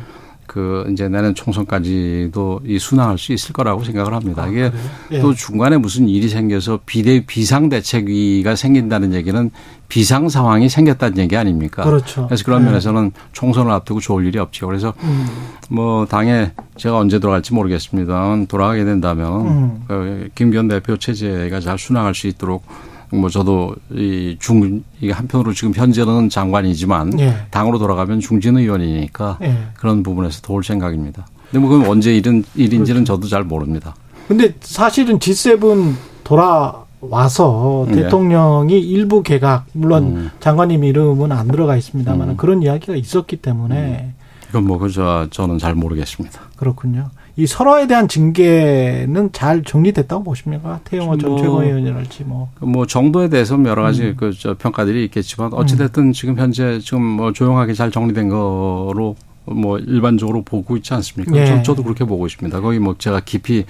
그 이제 내년 총선까지도 이 순항할 수 있을 거라고 생각을 합니다. 아, 이게 그래요? 예. 또 중간에 무슨 일이 생겨서 비대 비상 대책위가 생긴다는 얘기는 비상 상황이 생겼다는 얘기 아닙니까? 그렇죠. 그래서 그런 네. 면에서는 총선을 앞두고 좋을 일이 없죠. 그래서 음. 뭐 당에 제가 언제 돌아갈지 모르겠습니다만 돌아가게 된다면 음. 그 김기현 대표 체제가 잘 순항할 수 있도록 뭐 저도 이 중 이게 한편으로 지금 현재는 장관이지만 예. 당으로 돌아가면 중진 의원이니까 예. 그런 부분에서 도울 생각입니다. 근데 뭐 그건 언제 일은 일인지는 그렇죠. 저도 잘 모릅니다. 근데 사실은 G7 돌아와서 예. 대통령이 일부 개각 물론 음. 장관님 이름은 안 들어가 있습니다만 음. 그런 이야기가 있었기 때문에 이건 뭐 그저 저는 잘 모르겠습니다. 그렇군요. 이 설화에 대한 징계는 잘 정리됐다고 보십니까? 태영호 전 뭐- 최고위원이랄지 뭐. 뭐 정도에 대해서는 여러 가지 음. 그저 평가들이 있겠지만 어찌됐든 지금 현재 지금 뭐 조용하게 잘 정리된 거로 뭐 일반적으로 보고 있지 않습니까? 예. 저, 저도 그렇게 보고 있습니다. 거기 뭐 제가 깊이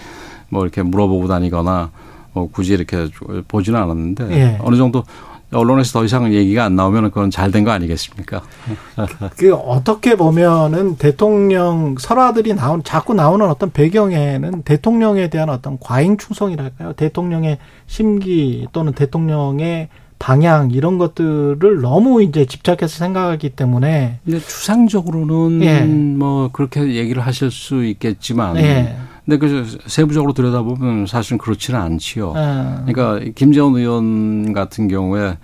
뭐 이렇게 물어보고 다니거나 뭐 굳이 이렇게 보지는 않았는데 예. 어느 정도 언론에서 더 이상 얘기가 안 나오면 그건 잘 된 거 아니겠습니까? 그 어떻게 보면은 대통령 설화들이 나온 자꾸 나오는 어떤 배경에는 대통령에 대한 어떤 과잉 충성이랄까요? 대통령의 심기 또는 대통령의 방향 이런 것들을 너무 이제 집착해서 생각하기 때문에 근데 추상적으로는 예. 뭐 그렇게 얘기를 하실 수 있겠지만 예. 근데 그 세부적으로 들여다보면 사실은 그렇지는 않지요. 아, 그러니까 김재원 의원 같은 경우에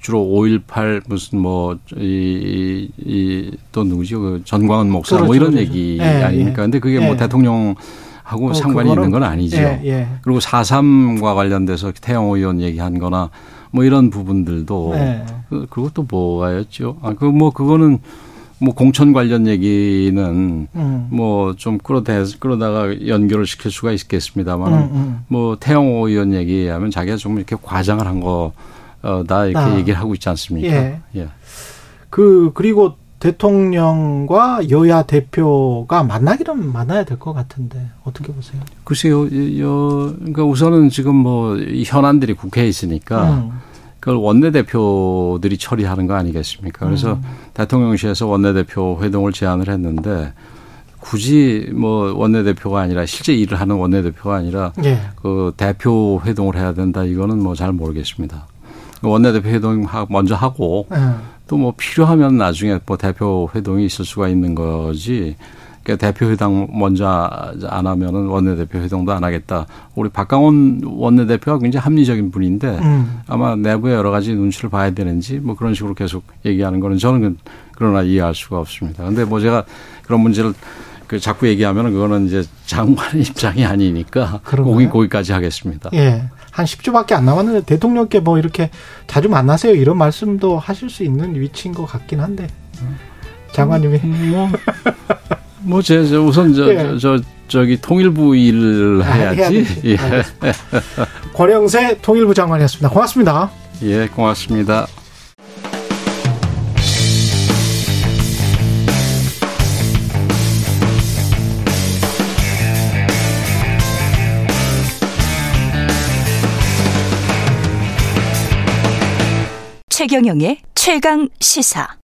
주로 5.18 무슨 뭐 이 이 또 누구죠 그 전광훈 목사 뭐 그렇죠, 이런 그렇죠. 얘기 예, 아닙니까? 근데 그게 예. 뭐 대통령 하고 어, 상관이 있는 건 아니죠. 예, 예. 그리고 4.3과 관련돼서 태영호 의원 얘기한 거나 뭐 이런 부분들도 네. 그, 그것도 뭐가였죠? 아, 그 뭐 그거는 뭐 공천 관련 얘기는 음. 뭐좀 끌어대 끌어다가 연결을 시킬 수가 있겠습니다만 음, 음. 뭐 태영호 의원 얘기하면 자기가 좀 이렇게 과장을 한 거, 어, 나 이렇게 아. 얘기를 하고 있지 않습니까? 예. 예. 그 그리고 대통령과 여야 대표가 만나기는 만나야 될 것 같은데 어떻게 보세요? 글쎄요, 이- 여, 그러니까 우선은 지금 뭐이 현안들이 국회에 있으니까 음. 그걸 원내대표들이 처리하는 거 아니겠습니까? 그래서 음. 대통령실에서 원내대표 회동을 제안을 했는데 굳이 뭐 원내대표가 아니라 실제 일을 하는 원내대표가 아니라 예. 그 대표 회동을 해야 된다 이거는 뭐 잘 모르겠습니다. 원내대표 회동 하- 먼저 하고 예. 또뭐 필요하면 나중에 뭐 대표 회동이 있을 수가 있는 거지. 그러니까 대표 회동 먼저 안 하면은 원내대표 회동도 안 하겠다. 우리 박강원 원내대표가 굉장히 합리적인 분인데 음. 아마 내부에 여러 가지 눈치를 봐야 되는지 뭐 그런 식으로 계속 얘기하는 거는 저는 그- 그러나 이해할 수가 없습니다. 근데 뭐 제가 그런 문제를 그 자꾸 얘기하면은 그거는 이제 장관의 입장이 아니니까? 거기 거기까지 하겠습니다. 예. 한 10주밖에 안 남았는데 대통령께 뭐 이렇게 자주 만나세요 이런 말씀도 하실 수 있는 위치인 것 같긴 한데 장관님이 뭐, 뭐, 제, 저 우선 저, 예. 저, 저, 저기 통일부 일을 아, 해야 해야지. 되지. 예. 권영세 통일부 장관이었습니다. 고맙습니다. 예, 고맙습니다. 최경영의 최강 시사.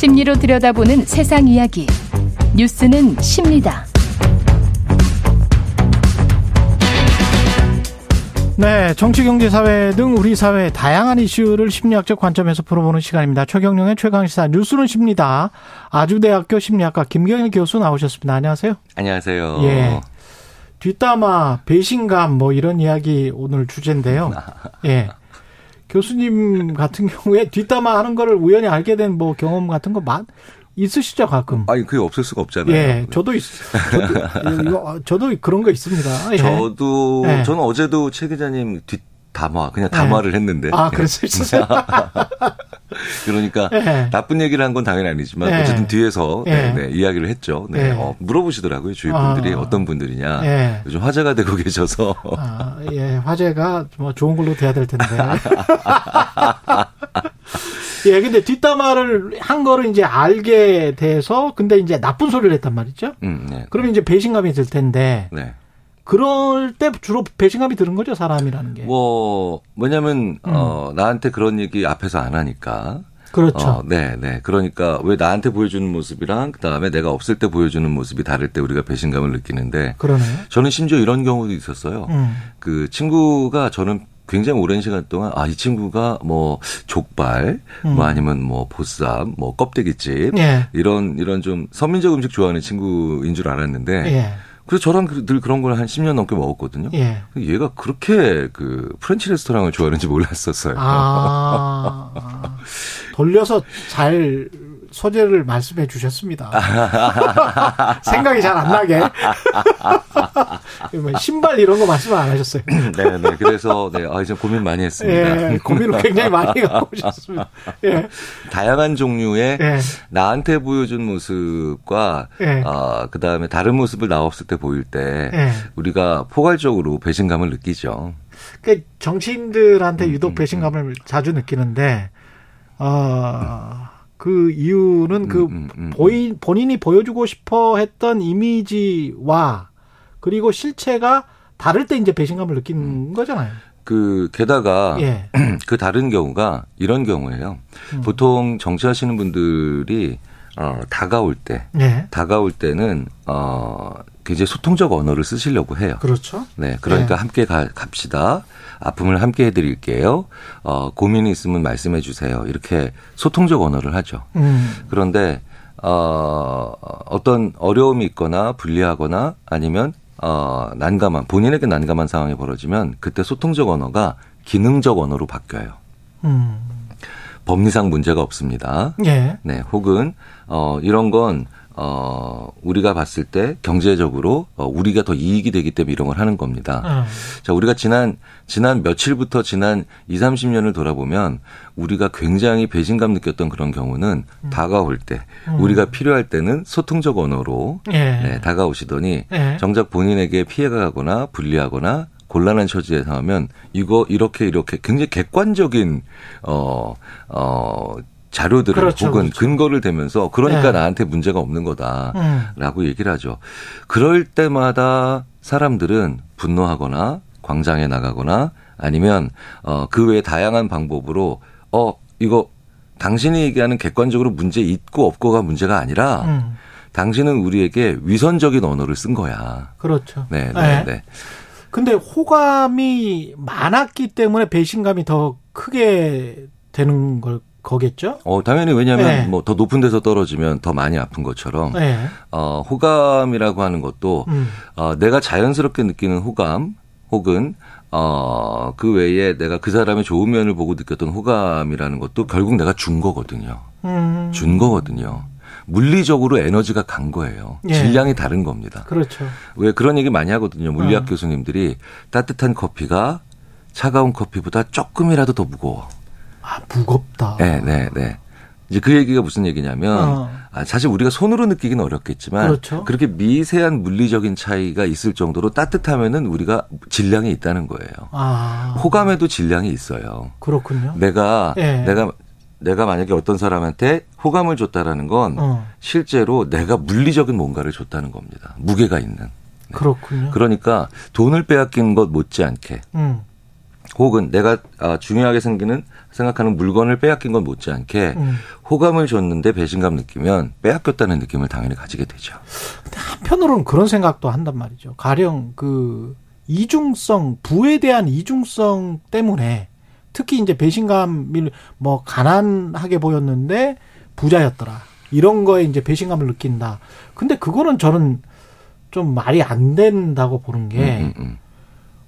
심리로 들여다보는 세상 이야기. 뉴스는 십니다. 네, 정치, 경제, 사회 등 우리 사회의 다양한 이슈를 심리학적 관점에서 풀어보는 시간입니다. 최경영의 최강시사 뉴스는 십니다. 아주대학교 심리학과 김경일 교수 나오셨습니다. 안녕하세요. 안녕하세요. 예. 뒷담화, 배신감 뭐 이런 이야기 오늘 주제인데요. 예. 교수님 같은 경우에 뒷담화 하는 거를 우연히 알게 된 뭐 경험 같은 거 많, 있으시죠, 가끔? 아니 그게 없을 수가 없잖아요. 예, 저도 있, 저도, 이거, 저도 그런 거 있습니다. 예. 저도 예. 저는 어제도 최 기자님 뒷 담화 그냥 담화를 했는데 아, 그랬었어요? 그러니까 예. 나쁜 얘기를 한 건 당연히 아니지만 예. 어쨌든 뒤에서 네, 예. 네, 이야기를 했죠. 네, 예. 어, 물어보시더라고요 주위 분들이 아. 어떤 분들이냐. 예. 요즘 화제가 되고 계셔서 아, 예, 화제가 뭐 좋은 걸로 돼야 될 텐데. 예, 근데 뒷담화를 한 거를 이제 알게 돼서 근데 이제 나쁜 소리를 했단 말이죠. 음, 네. 그러면 이제 배신감이 들 텐데 네. 그럴 때 주로 배신감이 드는 거죠 사람이라는 게. 뭐 뭐냐면 음. 어 나한테 그런 얘기 앞에서 안 하니까. 그렇죠. 어, 네, 네. 그러니까 왜 나한테 보여주는 모습이랑 그다음에 내가 없을 때 보여주는 모습이 다를 때 우리가 배신감을 느끼는데 그러네요. 저는 심지어 이런 경우도 있었어요. 음. 그 친구가 저는 굉장히 오랜 시간 동안 아 이 친구가 뭐 족발 음. 뭐 아니면 뭐 보쌈 뭐 껍데기집 예. 이런 이런 좀 서민적 음식 좋아하는 친구인 줄 알았는데 예. 그래서 저랑 그- 늘 그런 걸 한 10년 넘게 먹었거든요. 예. 얘가 그렇게 그 French 레스토랑을 좋아하는지 몰랐었어요. 아, 돌려서 잘 소재를 말씀해 주셨습니다. 생각이 잘 안 나게. 뭐 신발 이런 거 말씀 안 하셨어요. 네, 네. 그래서 네, 아, 이제 고민 많이 했습니다. 예, 고민을 굉장히 많이 하고 오셨습니다. 예, 다양한 종류의 예, 나한테 보여준 모습과 예. 아, 그다음에 다른 모습을 나 없을 때 보일 때 예. 우리가 포괄적으로 배신감을 느끼죠. 그 정치인들한테 음, 유독 배신감을 자주 느끼는데, 어, 그 이유는 그 음, 음, 음. 보인, 본인이 보여주고 싶어 했던 이미지와 그리고 실체가 다를 때 이제 배신감을 느끼는 거잖아요. 그 게다가 예. 그 다른 경우가 이런 경우예요. 음. 보통 정치하시는 분들이 어, 다가올 때 예. 다가올 때는 어 굉장히 소통적 언어를 쓰시려고 해요. 그렇죠. 네, 그러니까 네. 함께 가, 갑시다. 아픔을 함께 해드릴게요. 어, 고민이 있으면 말씀해 주세요. 이렇게 소통적 언어를 하죠. 음. 그런데 어, 어떤 어려움이 있거나 불리하거나 아니면 어, 난감한 본인에게 난감한 상황이 벌어지면 그때 소통적 언어가 기능적 언어로 바뀌어요. 음. 법리상 문제가 없습니다. 예. 네, 혹은 어 이런 건 어, 우리가 봤을 때 경제적으로 어, 우리가 더 이익이 되기 때문에 이런 걸 하는 겁니다. 어. 자, 우리가 지난, 지난 며칠부터 지난 2, 30년을 돌아보면 우리가 굉장히 배신감 느꼈던 그런 경우는 다가올 때, 우리가 필요할 때는 소통적 언어로 예. 네, 다가오시더니 예. 정작 본인에게 피해가 가거나 불리하거나 곤란한 처지에 상하면 이거 이렇게 이렇게 굉장히 객관적인 어, 어, 자료들을 그렇죠, 혹은 그렇죠. 근거를 대면서 그러니까 네. 나한테 문제가 없는 거다. 음. 라고 얘기를 하죠. 그럴 때마다 사람들은 분노하거나 광장에 나가거나 아니면 어, 그 외에 다양한 방법으로 어, 이거 당신이 얘기하는 객관적으로 문제 있고 없고가 문제가 아니라 음. 당신은 우리에게 위선적인 언어를 쓴 거야. 그렇죠. 네, 네. 네, 네. 근데 호감이 많았기 때문에 배신감이 더 크게 되는 걸 거겠죠? 어, 당연히 왜냐하면 네. 뭐더 높은 데서 떨어지면 더 많이 아픈 것처럼 네. 어, 호감이라고 하는 것도 음. 어, 내가 자연스럽게 느끼는 호감 혹은 어, 그 외에 내가 그 사람의 좋은 면을 보고 느꼈던 호감이라는 것도 결국 내가 준 거거든요. 음. 준 거거든요. 물리적으로 에너지가 간 거예요. 예. 질량이 다른 겁니다. 그렇죠. 왜 그런 얘기 많이 하거든요. 물리학 어. 교수님들이 따뜻한 커피가 차가운 커피보다 조금이라도 더 무거워. 아, 무겁다. 네, 네, 네. 이제 그 얘기가 무슨 얘기냐면 어. 아, 사실 우리가 손으로 느끼기는 어렵겠지만 그렇죠. 렇게 미세한 물리적인 차이가 있을 정도로 따뜻하면은 우리가 질량이 있다는 거예요. 아. 호감에도 질량이 있어요. 그렇군요. 내가 예. 내가 내가 만약에 어떤 사람한테 호감을 줬다라는 건 어. 실제로 내가 물리적인 뭔가를 줬다는 겁니다. 무게가 있는. 그렇군요. 그러니까 돈을 빼앗긴 것 못지않게 음. 혹은 내가 아, 중요하게 생기는 생각하는 물건을 빼앗긴 것 못지않게 음. 호감을 줬는데 배신감 느끼면 빼앗겼다는 느낌을 당연히 가지게 되죠. 한편으로는 그런 생각도 한단 말이죠. 가령 그 이중성, 부에 대한 이중성 때문에 특히 이제 배신감을 뭐 가난하게 보였는데 부자였더라. 이런 거에 이제 배신감을 느낀다. 근데 그거는 저는 좀 말이 안 된다고 보는 게 음, 음,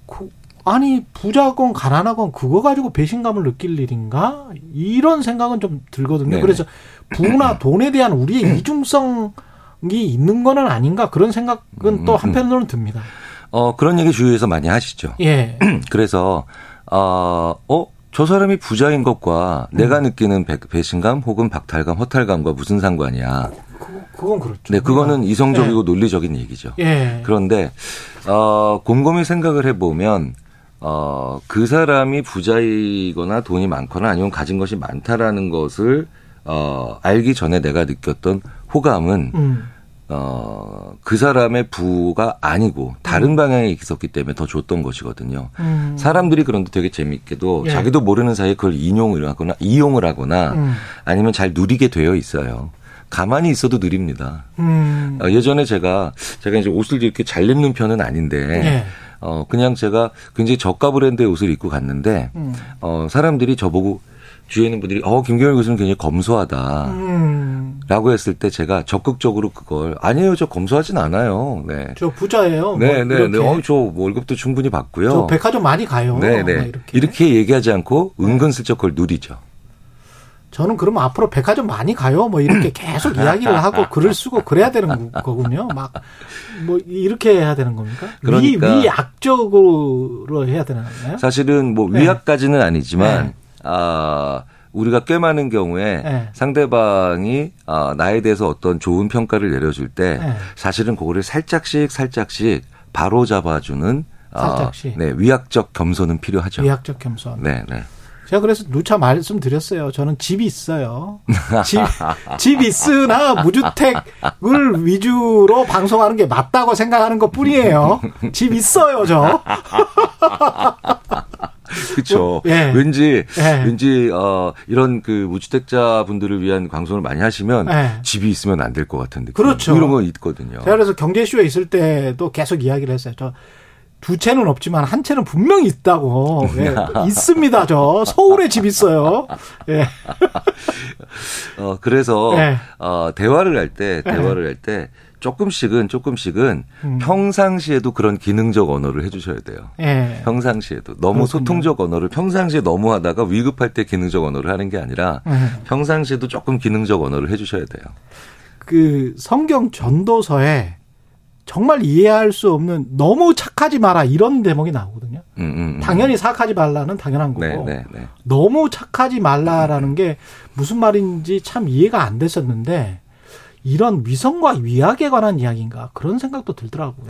그, 아니 부자건 가난하건 그거 가지고 배신감을 느낄 일인가 이런 생각은 좀 들거든요. 네네. 그래서 부나 돈에 대한 우리의 이중성이 있는 거는 아닌가 그런 생각은 또 음, 한편으로는 듭니다. 어 그런 얘기 주위에서 많이 하시죠. 예, 그래서 어, 어, 저 사람이 부자인 것과 내가 음. 느끼는 배, 배신감 혹은 박탈감, 허탈감과 무슨 상관이야? 그, 그건 그렇죠. 네, 그거는 이성적이고 논리적인 얘기죠. 예, 그런데 어, 곰곰이 생각을 해보면 어, 그 사람이 부자이거나 돈이 많거나 아니면 가진 것이 많다라는 것을 어, 알기 전에 내가 느꼈던 호감은 음, 어, 그 사람의 부가 아니고 다른 음. 방향에 있었기 때문에 더 줬던 것이거든요. 음. 사람들이 그런데 되게 재밌게도 예. 자기도 모르는 사이에 그걸 인용을 하거나 이용을 하거나 음. 아니면 잘 누리게 되어 있어요. 가만히 있어도 느립니다. 음. 어, 예전에 제가 제가 이제 옷을 이렇게 잘 입는 편은 아닌데 예. 어 그냥 제가 굉장히 저가 브랜드의 옷을 입고 갔는데 음. 어 사람들이 저보고 주위에 있는 분들이 어 김경일 교수는 굉장히 검소하다. 음. 라고 했을 때 제가 적극적으로 그걸 아니에요 저 검소하진 않아요. 네. 저 부자예요. 네, 뭐 네, 네. 이렇게. 어, 저 월급도 충분히 받고요. 저 백화점 많이 가요. 네, 네. 뭐 이렇게. 이렇게. 얘기하지 않고 은근슬쩍 그걸 누리죠. 저는 그러면 앞으로 백화점 많이 가요. 뭐 이렇게 계속 이야기를 하고 글을 쓰고 그래야 되는 거군요. 막 뭐 이렇게 해야 되는 겁니까? 그러니까. 위, 위약적으로 해야 되나요? 사실은 뭐 네. 위약까지는 아니지만 네. 아 우리가 꽤 많은 경우에 네. 상대방이 아, 나에 대해서 어떤 좋은 평가를 내려줄 때 네. 사실은 그거를 살짝씩 살짝씩 바로 잡아주는 살짝씩. 아, 네 위약적 겸손은 필요하죠. 위약적 겸손. 네, 네. 제가 그래서 누차 말씀드렸어요. 저는 집이 있어요. 집, 집 있으나 무주택을 위주로 방송하는 게 맞다고 생각하는 것 뿐이에요. 집 있어요, 저. 그렇죠. 예. 왠지 예. 왠지 어 이런 그 무주택자 분들을 위한 방송을 많이 하시면 예. 집이 있으면 안 될 것 같은 느낌. 그렇죠. 이런 거 있거든요. 제가 그래서 경제쇼에 있을 때도 계속 이야기를 했어요. 저 두 채는 없지만 한 채는 분명히 있다고. 예, 있습니다, 저. 서울에 집 있어요. 예. 어 그래서 네. 어 대화를 할 때 대화를 할때 조금씩은 조금씩은 음. 평상시에도 그런 기능적 언어를 해주셔야 돼요. 예. 평상시에도 너무 그렇군요. 소통적 언어를 평상시에 너무 하다가 위급할 때 기능적 언어를 하는 게 아니라 음. 평상시에도 조금 기능적 언어를 해주셔야 돼요. 그 성경 전도서에 정말 이해할 수 없는 너무 착하지 마라 이런 대목이 나오거든요. 음, 음, 음. 당연히 사악하지 말라는 당연한 거고 네, 네, 네. 너무 착하지 말라라는 게 무슨 말인지 참 이해가 안 됐었는데 이런 위선과 위약에 관한 이야기인가 그런 생각도 들더라고요.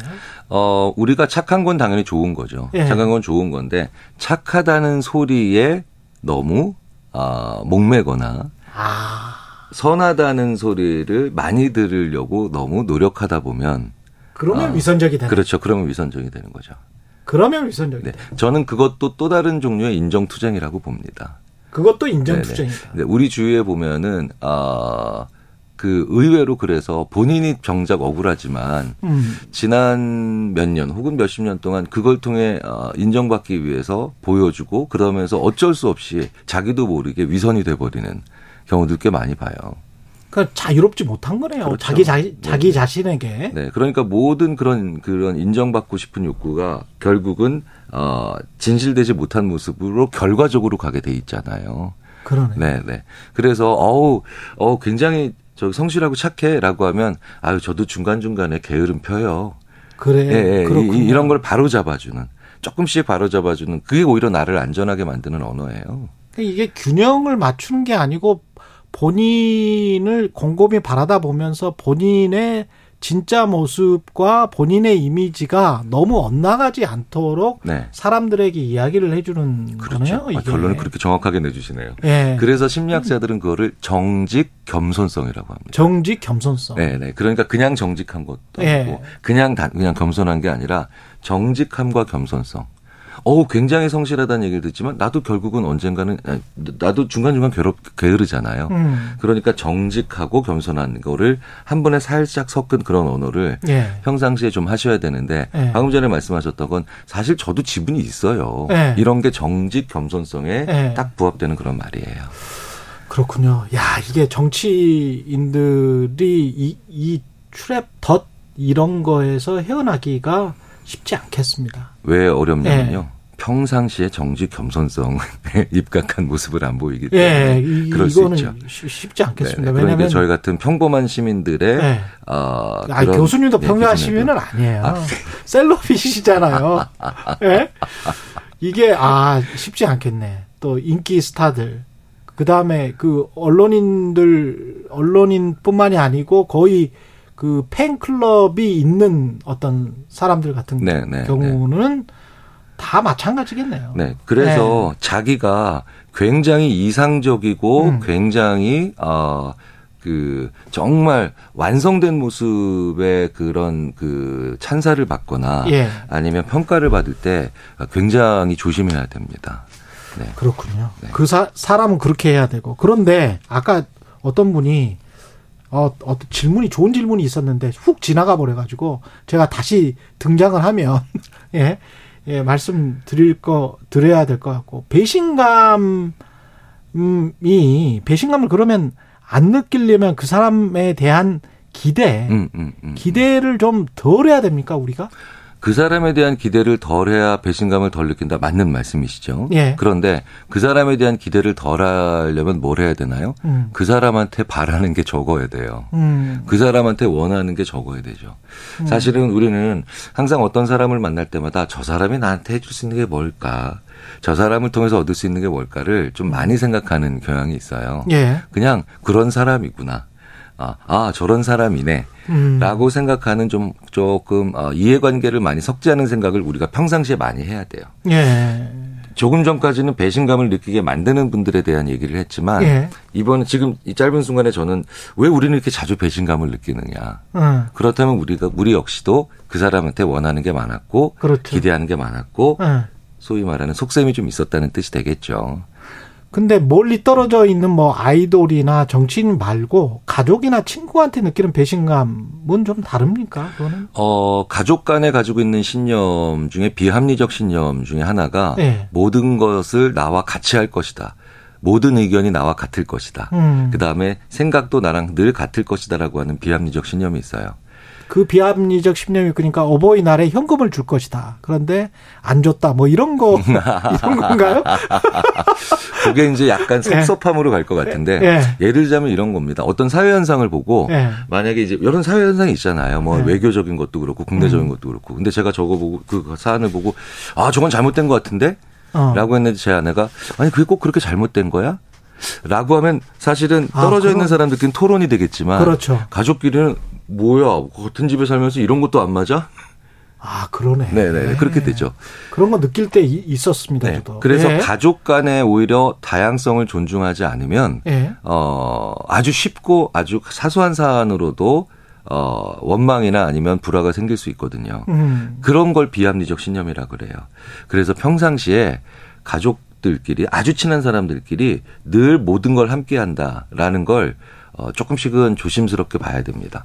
어, 우리가 착한 건 당연히 좋은 거죠. 예. 착한 건 좋은 건데 착하다는 소리에 너무 아, 목매거나 아 선하다는 소리를 많이 들으려고 너무 노력하다 보면 그러면 아, 위선적이 되는. 그렇죠. 그러면 위선적이 되는 거죠. 그러면 위선적이 네. 돼. 저는 그것도 또 다른 종류의 인정 투쟁이라고 봅니다. 그것도 인정 네네. 투쟁이다. 네, 우리 주위에 보면은 아, 그 의외로 그래서 본인이 정작 억울하지만 음. 지난 몇 년 혹은 몇십 년 동안 그걸 통해 어, 인정받기 위해서 보여주고 그러면서 어쩔 수 없이 자기도 모르게 위선이 돼버리는 경우들 꽤 많이 봐요. 그 자유롭지 못한 거네요. 그렇죠. 자기 자, 자기 네. 자신에게. 네, 그러니까 모든 그런 그런 인정받고 싶은 욕구가 결국은 어, 진실되지 못한 모습으로 결과적으로 가게 돼 있잖아요. 그러네. 네, 네. 그래서 어우, 어 굉장히 저 성실하고 착해라고 하면 아유 저도 중간 중간에 게으름 펴요. 그래. 예, 예, 네, 그렇군요. 이, 이런 걸 바로 잡아주는 조금씩 바로 잡아주는 그게 오히려 나를 안전하게 만드는 언어예요. 이게 균형을 맞추는 게 아니고 본인을 곰곰이 바라다 보면서 본인의 진짜 모습과 본인의 이미지가 너무 엇나가지 않도록 네. 사람들에게 이야기를 해주는 그렇죠. 거네요. 아. 결론을 그렇게 정확하게 내주시네요. 예. 그래서 심리학자들은 그거를 정직 겸손성이라고 합니다. 정직 겸손성. 네, 네. 그러니까 그냥 정직한 것도 예. 아니고 그냥 단, 그냥 겸손한 게 아니라 정직함과 겸손성. 어우, 굉장히 성실하다는 얘기를 듣지만 나도 결국은 언젠가는 나도 중간중간 괴롭 게으르잖아요. 음. 그러니까 정직하고 겸손한 거를 한 번에 살짝 섞은 그런 언어를 예. 평상시에 좀 하셔야 되는데 네. 방금 전에 말씀하셨던 건 사실 저도 지분이 있어요. 네. 이런 게 정직 겸손성에 네. 딱 부합되는 그런 말이에요. 그렇군요. 야, 이게 정치인들이 이, 이 트랩 덫 이런 거에서 헤어나기가 쉽지 않겠습니다. 왜 어렵냐면요. 네. 평상시에 정직 겸손성에 입각한 모습을 안 보이기 예, 때문에 이, 그럴 수 있죠. 쉬- 쉽지 않겠습니다. 네, 그러니까 저희 같은 평범한 시민들의 네. 어, 아, 그런- 교수님도 네, 평범한. 시민은 아니에요. 셀럽이시잖아요. 예? 이게 아 쉽지 않겠네. 또 인기 스타들. 그 다음에 그 언론인들 언론인뿐만이 아니고 거의 그 팬클럽이 있는 어떤 사람들 같은 네, 네, 경우는 다 마찬가지겠네요. 네. 그래서 자기가 굉장히 이상적이고 음. 굉장히 어 그 정말 완성된 모습의 그런 그 찬사를 받거나 예. 아니면 평가를 받을 때 굉장히 조심해야 됩니다. 네. 그렇군요. 네. 그 사, 사람은 그렇게 해야 되고. 그런데 아까 어떤 분이 어, 어떤 질문이 좋은 질문이 있었는데 훅 지나가 버려가지고 제가 다시 등장을 하면 예, 예, 말씀 드릴 거 드려야 될 것 같고 배신감이 배신감을 그러면 안 느끼려면 그 사람에 대한 기대 음, 음, 음. 기대를 좀 덜 해야 됩니까 우리가? 그 사람에 대한 기대를 덜해야 배신감을 덜 느낀다 맞는 말씀이시죠. 예. 그런데 그 사람에 대한 기대를 덜 하려면 뭘 해야 되나요? 음. 그 사람한테 바라는 게 적어야 돼요. 음. 그 사람한테 원하는 게 적어야 되죠. 사실은 우리는 항상 어떤 사람을 만날 때마다 저 사람이 나한테 해줄 수 있는 게 뭘까? 저 사람을 통해서 얻을 수 있는 게 뭘까를 좀 많이 생각하는 경향이 있어요. 예. 그냥 그런 사람이구나. 아, 아 저런 사람이네. 음. 라고 생각하는 좀 조금 어, 이해관계를 많이 섞지 않은 생각을 우리가 평상시에 많이 해야 돼요. 예. 조금 전까지는 배신감을 느끼게 만드는 분들에 대한 얘기를 했지만 예. 이번 지금 이 짧은 순간에 저는 왜 우리는 이렇게 자주 배신감을 느끼느냐. 음. 그렇다면 우리가 우리 역시도 그 사람한테 원하는 게 많았고 그렇죠. 기대하는 게 많았고 예. 소위 말하는 속셈이 좀 있었다는 뜻이 되겠죠. 근데 멀리 떨어져 있는 뭐 아이돌이나 정치인 말고 가족이나 친구한테 느끼는 배신감은 좀 다릅니까? 그거는? 어, 가족 간에 가지고 있는 신념 중에 비합리적 신념 중에 하나가 예. 모든 것을 나와 같이 할 것이다. 모든 의견이 나와 같을 것이다. 음. 그 다음에 생각도 나랑 늘 같을 것이다라고 하는 비합리적 신념이 있어요. 그 비합리적 신념이 그러니까 어버이날에 현금을 줄 것이다. 그런데 안 줬다. 뭐 이런 거 이런 건가요? 그게 이제 약간 섭섭함으로 갈 것 같은데 예. 예를 들자면 이런 겁니다. 어떤 사회 현상을 보고 예. 만약에 이제 이런 사회 현상이 있잖아요. 뭐 네. 외교적인 것도 그렇고 국내적인 음. 것도 그렇고. 근데 제가 저거 보고 그 사안을 보고 아 저건 잘못된 것 같은데 어. 라고 했는데 제 아내가 아니 그게 꼭 그렇게 잘못된 거야? 라고 하면 사실은 아, 떨어져 그럼- 있는 사람들끼리는 토론이 되겠지만 그렇죠. 가족끼리는 뭐야 같은 집에 살면서 이런 것도 안 맞아? 아 그러네. 네네 그렇게 되죠. 그런 거 느낄 때 이- 있었습니다. 네. 저도. 그래서 예. 가족 간에 오히려 다양성을 존중하지 않으면 예. 어 아주 쉽고 아주 사소한 사안으로도 어 원망이나 아니면 불화가 생길 수 있거든요. 음. 그런 걸 비합리적 신념이라 그래요. 그래서 평상시에 가족들끼리 아주 친한 사람들끼리 늘 모든 걸 함께 한다라는 걸 어, 조금씩은 조심스럽게 봐야 됩니다.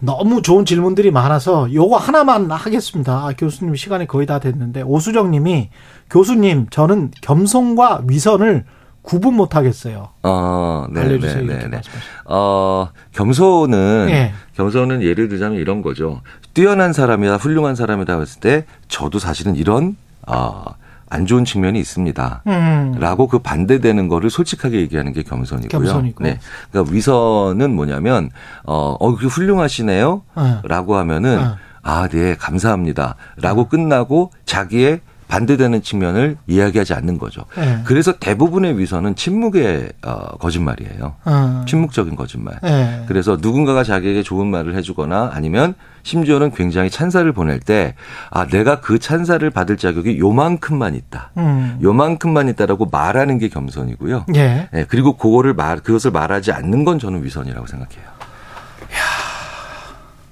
너무 좋은 질문들이 많아서 요거 하나만 하겠습니다. 아, 교수님 시간이 거의 다 됐는데 오수정 님이 교수님 저는 겸손과 위선을 구분 못 하겠어요. 어, 네, 알려주세요. 네, 이렇게 네, 네. 말씀하시죠. 어, 겸손은 예. 겸손은 예를 들자면 이런 거죠. 뛰어난 사람이다, 훌륭한 사람이다 했을 때 저도 사실은 이런 어, 안 좋은 측면이 있습니다. 음. 라고 그 반대되는 거를 솔직하게 얘기하는 게 겸손이고요. 겸손이고. 네. 그러니까 위선은 뭐냐면 어, 어, 그 훌륭하시네요. 어. 라고 하면은 어. 아, 네, 감사합니다. 라고 끝나고 자기의 반대되는 측면을 이야기하지 않는 거죠. 예. 그래서 대부분의 위선은 침묵의 어, 거짓말이에요. 어. 침묵적인 거짓말. 예. 그래서 누군가가 자기에게 좋은 말을 해주거나 아니면 심지어는 굉장히 찬사를 보낼 때, 아, 내가 그 찬사를 받을 자격이 요만큼만 있다. 음. 요만큼만 있다라고 말하는 게 겸손이고요. 예. 예, 그리고 그거를 말, 그것을 말하지 않는 건 저는 위선이라고 생각해요.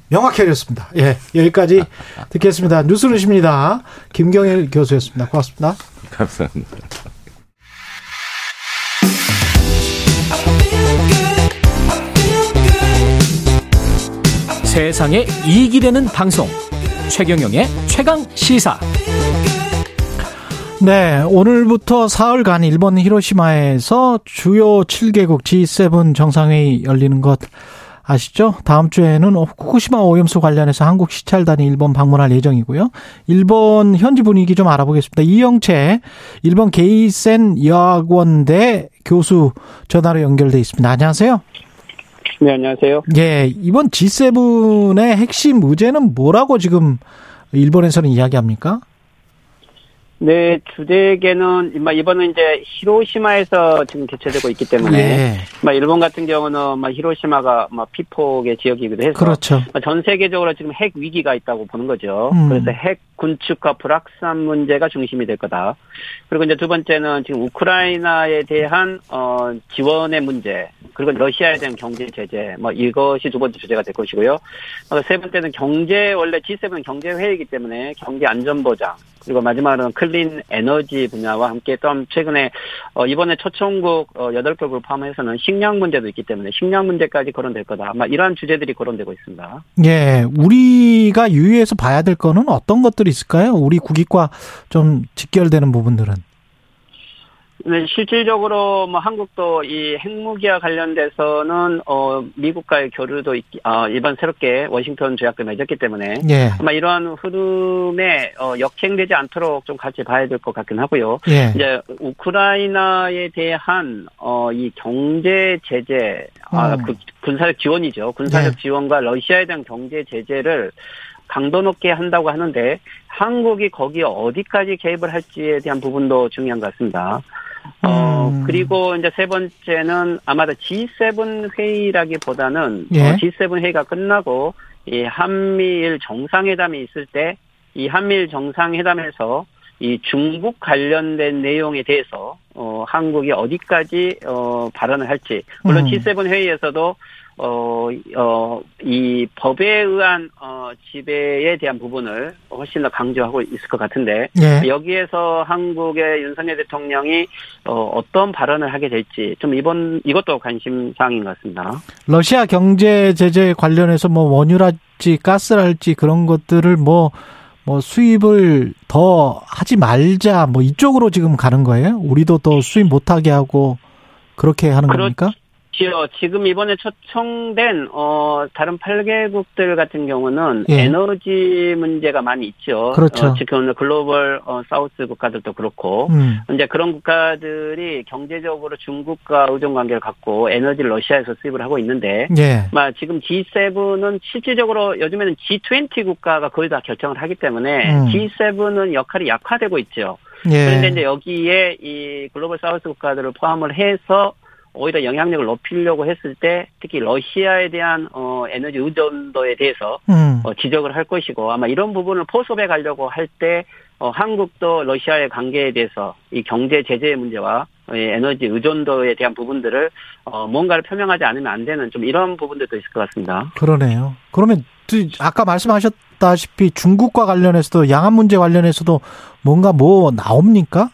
명확해졌습니다. 예. 여기까지 듣겠습니다. 뉴스루십니다. 김경일 교수였습니다. 고맙습니다. 감사합니다. 세상에 이익이 되는 방송 최경영의 최강 시사 네 오늘부터 사흘간 일본 히로시마에서 주요 7개국 G7 정상회의 열리는 것 아시죠? 다음 주에는 후쿠시마 오염수 관련해서 한국 시찰단이 일본 방문할 예정이고요. 일본 현지 분위기 좀 알아보겠습니다. 이영채 일본 게이센 여학원대 교수 전화로 연결돼 있습니다. 안녕하세요. 네, 안녕하세요. 예, 이번 G7의 핵심 의제는 뭐라고 지금 일본에서는 이야기합니까? 네, 인마 이번은 이제 히로시마에서 지금 개최되고 있기 때문에 예, 막 일본 같은 경우는 막 히로시마가 막 피폭의 지역이기도 해서 그렇죠. 전 세계적으로 지금 핵 위기가 있다고 보는 거죠. 음. 그래서 핵 군축과 불확산 문제가 중심이 될 거다. 그리고 이제 두 번째는 지금 우크라이나에 대한 어 지원의 문제, 그리고 러시아에 대한 경제 제재, 뭐 이것이 두 번째 주제가 될 것이고요. 어, 세 번째는 경제 원래 G7은 경제 회의이기 때문에 경제 안전 보장, 그리고 마지막으로는 클린 에너지 분야와 함께 또 최근에 어 이번에 초청국 어 8개국을 포함해서는 식량 문제도 있기 때문에 식량 문제까지 거론될 거다. 아마 이러한 주제들이 거론되고 있습니다. 예, 우리가 유의해서 봐야 될 거는 어떤 것들이 있을까요? 우리 국익과 좀 직결되는 부분들은. 네, 실질적으로 뭐 한국도 이 핵무기와 관련돼서는 어 미국과의 교류도 있, 어, 이번 새롭게 워싱턴 조약도 맺었기 때문에 예. 아마 이러한 흐름에 어, 역행되지 않도록 좀 같이 봐야 될 것 같긴 하고요. 예. 이제 우크라이나에 대한 어 이 경제 제재, 아, 음. 그 군사력 지원이죠. 군사력 네. 지원과 러시아에 대한 경제 제재를 강도 높게 한다고 하는데 한국이 거기에 어디까지 개입을 할지에 대한 부분도 중요한 것 같습니다. 어, 음. 그리고 이제 세 번째는 아마도 G7 회의라기보다는 예. 어, G7 회의가 끝나고 이 한미일 정상회담이 있을 때 이 한미일 정상회담에서 이 중국 관련된 내용에 대해서 어 한국이 어디까지 어 발언을 할지 물론 음. G7 회의에서도 어 어 이 법에 의한 어 지배에 대한 부분을 훨씬 더 강조하고 있을 것 같은데 예. 여기에서 한국의 윤석열 대통령이 어 어떤 발언을 하게 될지 좀 이번 이것도 관심 사항인 것 같습니다. 러시아 경제 제재 관련해서 뭐 원유랄지 가스랄지 그런 것들을 뭐, 뭐 수입을 더 하지 말자 뭐 이쪽으로 지금 가는 거예요? 우리도 또 수입 못하게 하고 그렇게 하는 그렇- 겁니까? 지요. 지금 이번에 초청된 어 다른 8개국들 같은 경우는 예. 에너지 문제가 많이 있죠. 그렇죠. 어, 지금 글로벌 어, 사우스 국가들도 그렇고 음. 이제 그런 국가들이 경제적으로 중국과 의존 관계를 갖고 에너지를 러시아에서 수입을 하고 있는데 예. 막 지금 G7은 실질적으로 요즘에는 G20 국가가 거의 다 결정을 하기 때문에 음. G7은 역할이 약화되고 있죠. 예. 그런데 이제 여기에 이 글로벌 사우스 국가들을 포함을 해서 오히려 영향력을 높이려고 했을 때 특히 러시아에 대한 어 에너지 의존도에 대해서 음. 어 지적을 할 것이고 아마 이런 부분을 포섭해 가려고 할 때 어 한국도 러시아의 관계에 대해서 이 경제 제재의 문제와 이 에너지 의존도에 대한 부분들을 어 뭔가를 표명하지 않으면 안 되는 좀 이런 부분들도 있을 것 같습니다. 그러네요. 그러면 그 아까 말씀하셨다시피 중국과 관련해서도 양안 문제 관련해서도 뭔가 뭐 나옵니까?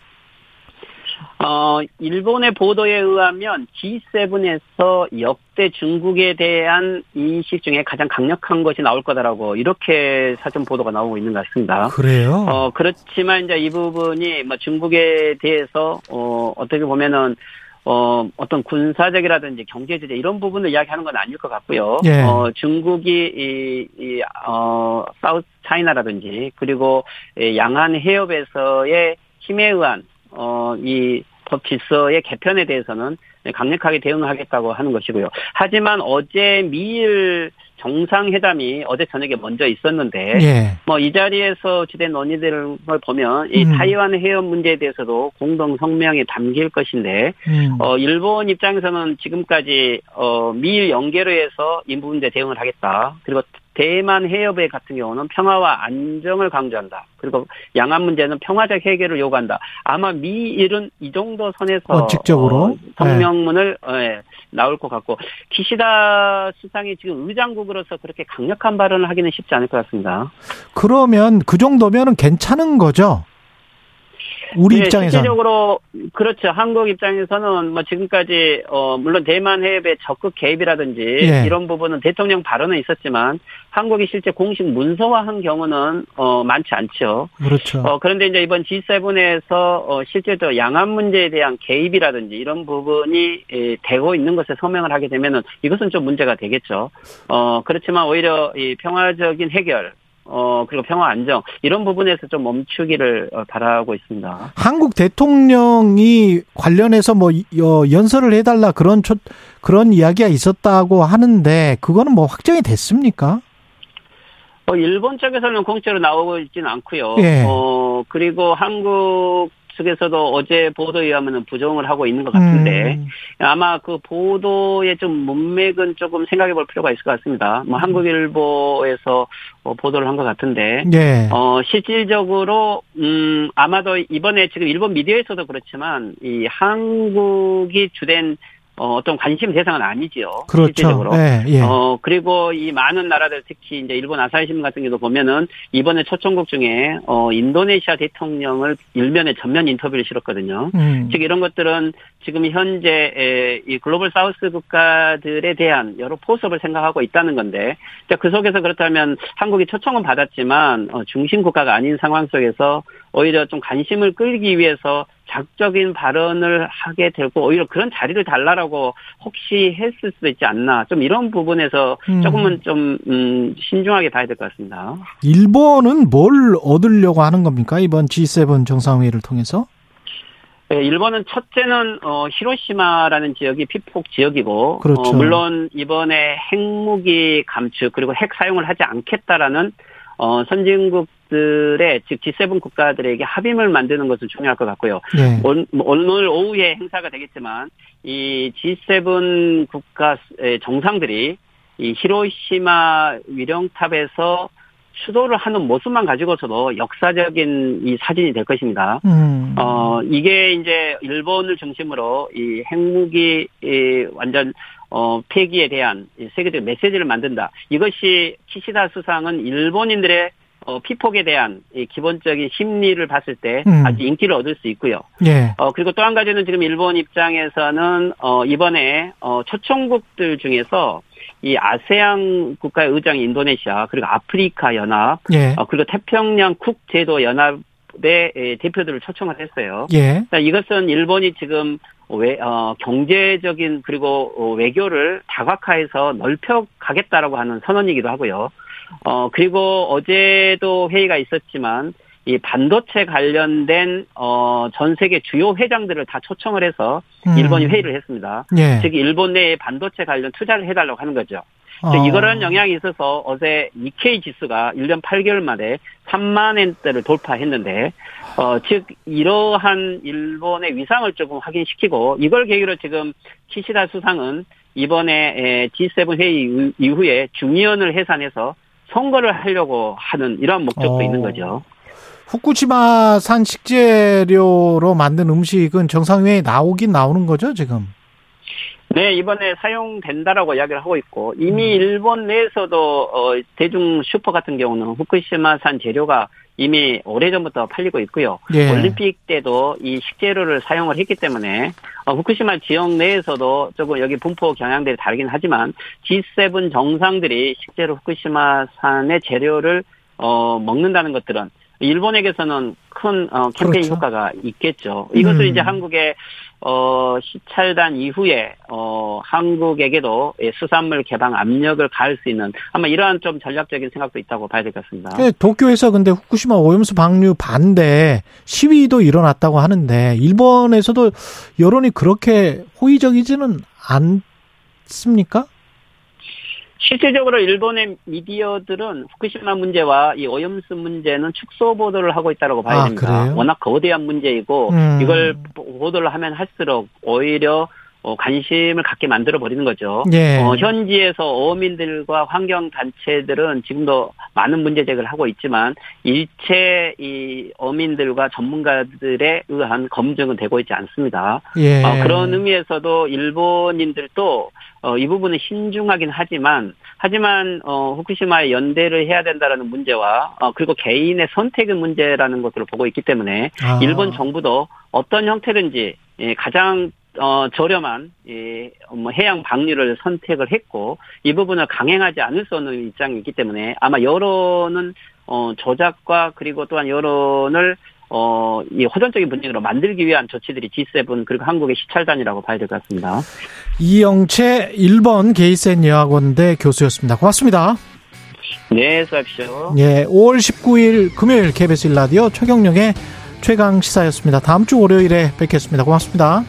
어, 일본의 보도에 의하면 G7에서 역대 중국에 대한 인식 중에 가장 강력한 것이 나올 거다라고 이렇게 사전 보도가 나오고 있는 것 같습니다. 그래요. 어, 그렇지만 이제 이 부분이 뭐 중국에 대해서, 어, 어떻게 보면은, 어, 어떤 군사적이라든지 경제 제재 이런 부분을 이야기하는 건 아닐 것 같고요. 예. 어, 중국이 이, 이, 어, 사우스 차이나라든지 그리고 이 양안 해협에서의 힘에 의한, 어, 이 법 질서의 개편에 대해서는 강력하게 대응하겠다고 하는 것이고요. 하지만 어제 미일 정상회담이 어제 저녁에 먼저 있었는데 예. 뭐이 자리에서 주된 논의들을 보면 이 음. 타이완 해협 문제에 대해서도 공동 성명에 담길 것인데 음. 어 일본 입장에서는 지금까지 어 미일 연계로 해서 이 문제 대응을 하겠다. 그리고 대만 해협의 같은 경우는 평화와 안정을 강조한다. 그리고 양안 문제는 평화적 해결을 요구한다. 아마 미일은 이 정도 선에서 원칙적으로. 어, 성명문을 예, 나올 것 같고 기시다 수상이 지금 의장국으로서 그렇게 강력한 발언을 하기는 쉽지 않을 것 같습니다. 그러면 그 정도면은 괜찮은 거죠? 우리 네, 입장에서 실질적으로 그렇죠. 한국 입장에서는 뭐 지금까지 어 물론 대만 해협의 적극 개입이라든지 예. 이런 부분은 대통령 발언은 있었지만 한국이 실제 공식 문서화한 경우는 어 많지 않죠. 그렇죠. 어 그런데 이제 이번 G7에서 어 실제로 양안 문제에 대한 개입이라든지 이런 부분이 예, 되고 있는 것에 서명을 하게 되면은 이것은 좀 문제가 되겠죠. 어 그렇지만 오히려 이 평화적인 해결 어 그리고 평화 안정 이런 부분에서 좀 멈추기를 어, 바라고 있습니다. 한국 대통령이 관련해서 뭐 이- 어, 연설을 해달라 그런 초, 그런 이야기가 있었다고 하는데 그거는 뭐 확정이 됐습니까? 어 일본 쪽에서는 공짜로 나오고 있지는 않고요. 예. 어 그리고 한국 측에서도 어제 보도에 의하면 부정을 하고 있는 것 같은데 음. 아마 그 보도의 좀 문맥은 조금 생각해 볼 필요가 있을 것 같습니다. 뭐 한국일보에서 어, 보도를 한 것 같은데 예. 어, 실질적으로, 음, 아마도 이번에 지금 일본 미디어에서도 그렇지만, 이 한국이 주된, 어, 어떤 관심 대상은 아니지요. 그렇죠. 실질적으로. 예, 예. 어, 그리고 이 많은 나라들, 특히 이제 일본 아사히 신문 같은 경우도 보면은, 이번에 초청국 중에, 어, 인도네시아 대통령을 일면에 전면 인터뷰를 실었거든요. 음. 즉 이런 것들은 지금 현재 에, 이 글로벌 사우스 국가들에 대한 여러 포섭을 생각하고 있다는 건데 자, 그 속에서 그렇다면 한국이 초청은 받았지만 어, 중심 국가가 아닌 상황 속에서 오히려 좀 관심을 끌기 위해서 작적인 발언을 하게 되고 오히려 그런 자리를 달라라고 혹시 했을 수도 있지 않나 좀 이런 부분에서 음. 조금은 좀 음, 신중하게 봐야 될 것 같습니다. 일본은 뭘 얻으려고 하는 겁니까? 이번 G7 정상회의를 통해서? 네, 일본은 첫째는 어, 히로시마라는 지역이 피폭 지역이고 그렇죠. 어, 물론 이번에 핵무기 감축 그리고 핵 사용을 하지 않겠다라는 어, 선진국 들의 즉 G7 국가들에게 합의를 만드는 것은 중요할 것 같고요. 예. 온- 뭐 오늘 오후에 행사가 되겠지만 이 G7 국가 정상들이 이 히로시마 위령탑에서 수도를 하는 모습만 가지고서도 역사적인 이 사진이 될 것입니다. 음. 어, 이게 이제 일본을 중심으로 이 핵무기 이 완전 어, 폐기에 대한 이 세계적 메시지를 만든다. 이것이 키시다 수상은 일본인들의 어, 피폭에 대한 이 기본적인 심리를 봤을 때 음. 아주 인기를 얻을 수 있고요. 예. 어, 그리고 또 한 가지는 지금 일본 입장에서는, 어, 이번에, 어, 초청국들 중에서 이 아세안 국가의 의장 인도네시아, 그리고 아프리카 연합, 예. 어, 그리고 태평양 국제도 연합의 에, 대표들을 초청을 했어요. 예. 자, 이것은 일본이 지금 외, 어, 경제적인 그리고 어, 외교를 다각화해서 넓혀 가겠다라고 하는 선언이기도 하고요. 어, 그리고 어제도 회의가 있었지만 이 반도체 관련된 어, 전 세계 주요 회장들을 다 초청을 해서 음. 일본이 회의를 했습니다. 예. 즉 일본 내에 반도체 관련 투자를 해달라고 하는 거죠. 어. 이거는 영향이 있어서 어제 니케이 지수가 1년 8개월 만에 3만 엔대를 돌파했는데, 어, 즉, 이러한 일본의 위상을 조금 확인시키고, 이걸 계기로 지금 키시다 수상은 이번에 G7 회의 이후에 중의원을 해산해서 선거를 하려고 하는 이러한 목적도 어. 있는 거죠. 후쿠시마산 식재료로 만든 음식은 정상회의에 나오긴 나오는 거죠, 지금? 네, 이번에 사용된다라고 이야기를 하고 있고, 이미 음. 일본 내에서도, 어, 대중 슈퍼 같은 경우는 후쿠시마산 재료가 이미 오래전부터 팔리고 있고요. 예. 올림픽 때도 이 식재료를 사용을 했기 때문에, 어, 후쿠시마 지역 내에서도 조금 여기 분포 경향들이 다르긴 하지만, G7 정상들이 실제로 후쿠시마산의 재료를, 어, 먹는다는 것들은, 일본에게서는 큰 어, 캠페인 그렇죠. 효과가 있겠죠. 이것을 음. 이제 한국의 어, 시찰단 이후에, 어, 한국에게도 예, 수산물 개방 압력을 가할 수 있는 아마 이러한 좀 전략적인 생각도 있다고 봐야 될 것 같습니다. 그 도쿄에서 근데 후쿠시마 오염수 방류 반대 시위도 일어났다고 하는데 일본에서도 여론이 그렇게 호의적이지는 않습니까? 실질적으로 일본의 미디어들은 후쿠시마 문제와 이 오염수 문제는 축소 보도를 하고 있다고 봐야 아, 됩니다. 그래요? 워낙 거대한 문제이고 음. 이걸 보도를 하면 할수록 오히려 어, 관심을 갖게 만들어 버리는 거죠. 예. 어, 현지에서 어민들과 환경 단체들은 지금도 많은 문제 제기를 하고 있지만 일체 이 어민들과 전문가들에 의한 검증은 되고 있지 않습니다. 예. 어, 그런 의미에서도 일본인들도 어, 이 부분은 신중하긴 하지만 하지만 어, 후쿠시마에 연대를 해야 된다라는 문제와 어, 그리고 개인의 선택의 문제라는 것들을 보고 있기 때문에 아. 일본 정부도 어떤 형태든지 예, 가장 어, 저렴한 예, 뭐 해양 방류를 선택을 했고 이 부분을 강행하지 않을 수 없는 입장이 있기 때문에 아마 여론은 어, 조작과 그리고 또한 여론을 어, 이 호전적인 분위기로 만들기 위한 조치들이 G7 그리고 한국의 시찰단이라고 봐야 될 것 같습니다. 이영채 1번 게이센 여학원대 교수였습니다. 고맙습니다. 네, 수고하십시오. 예, 5월 19일 금요일 KBS 1라디오 최경령의 최강 시사였습니다. 다음 주 월요일에 뵙겠습니다. 고맙습니다.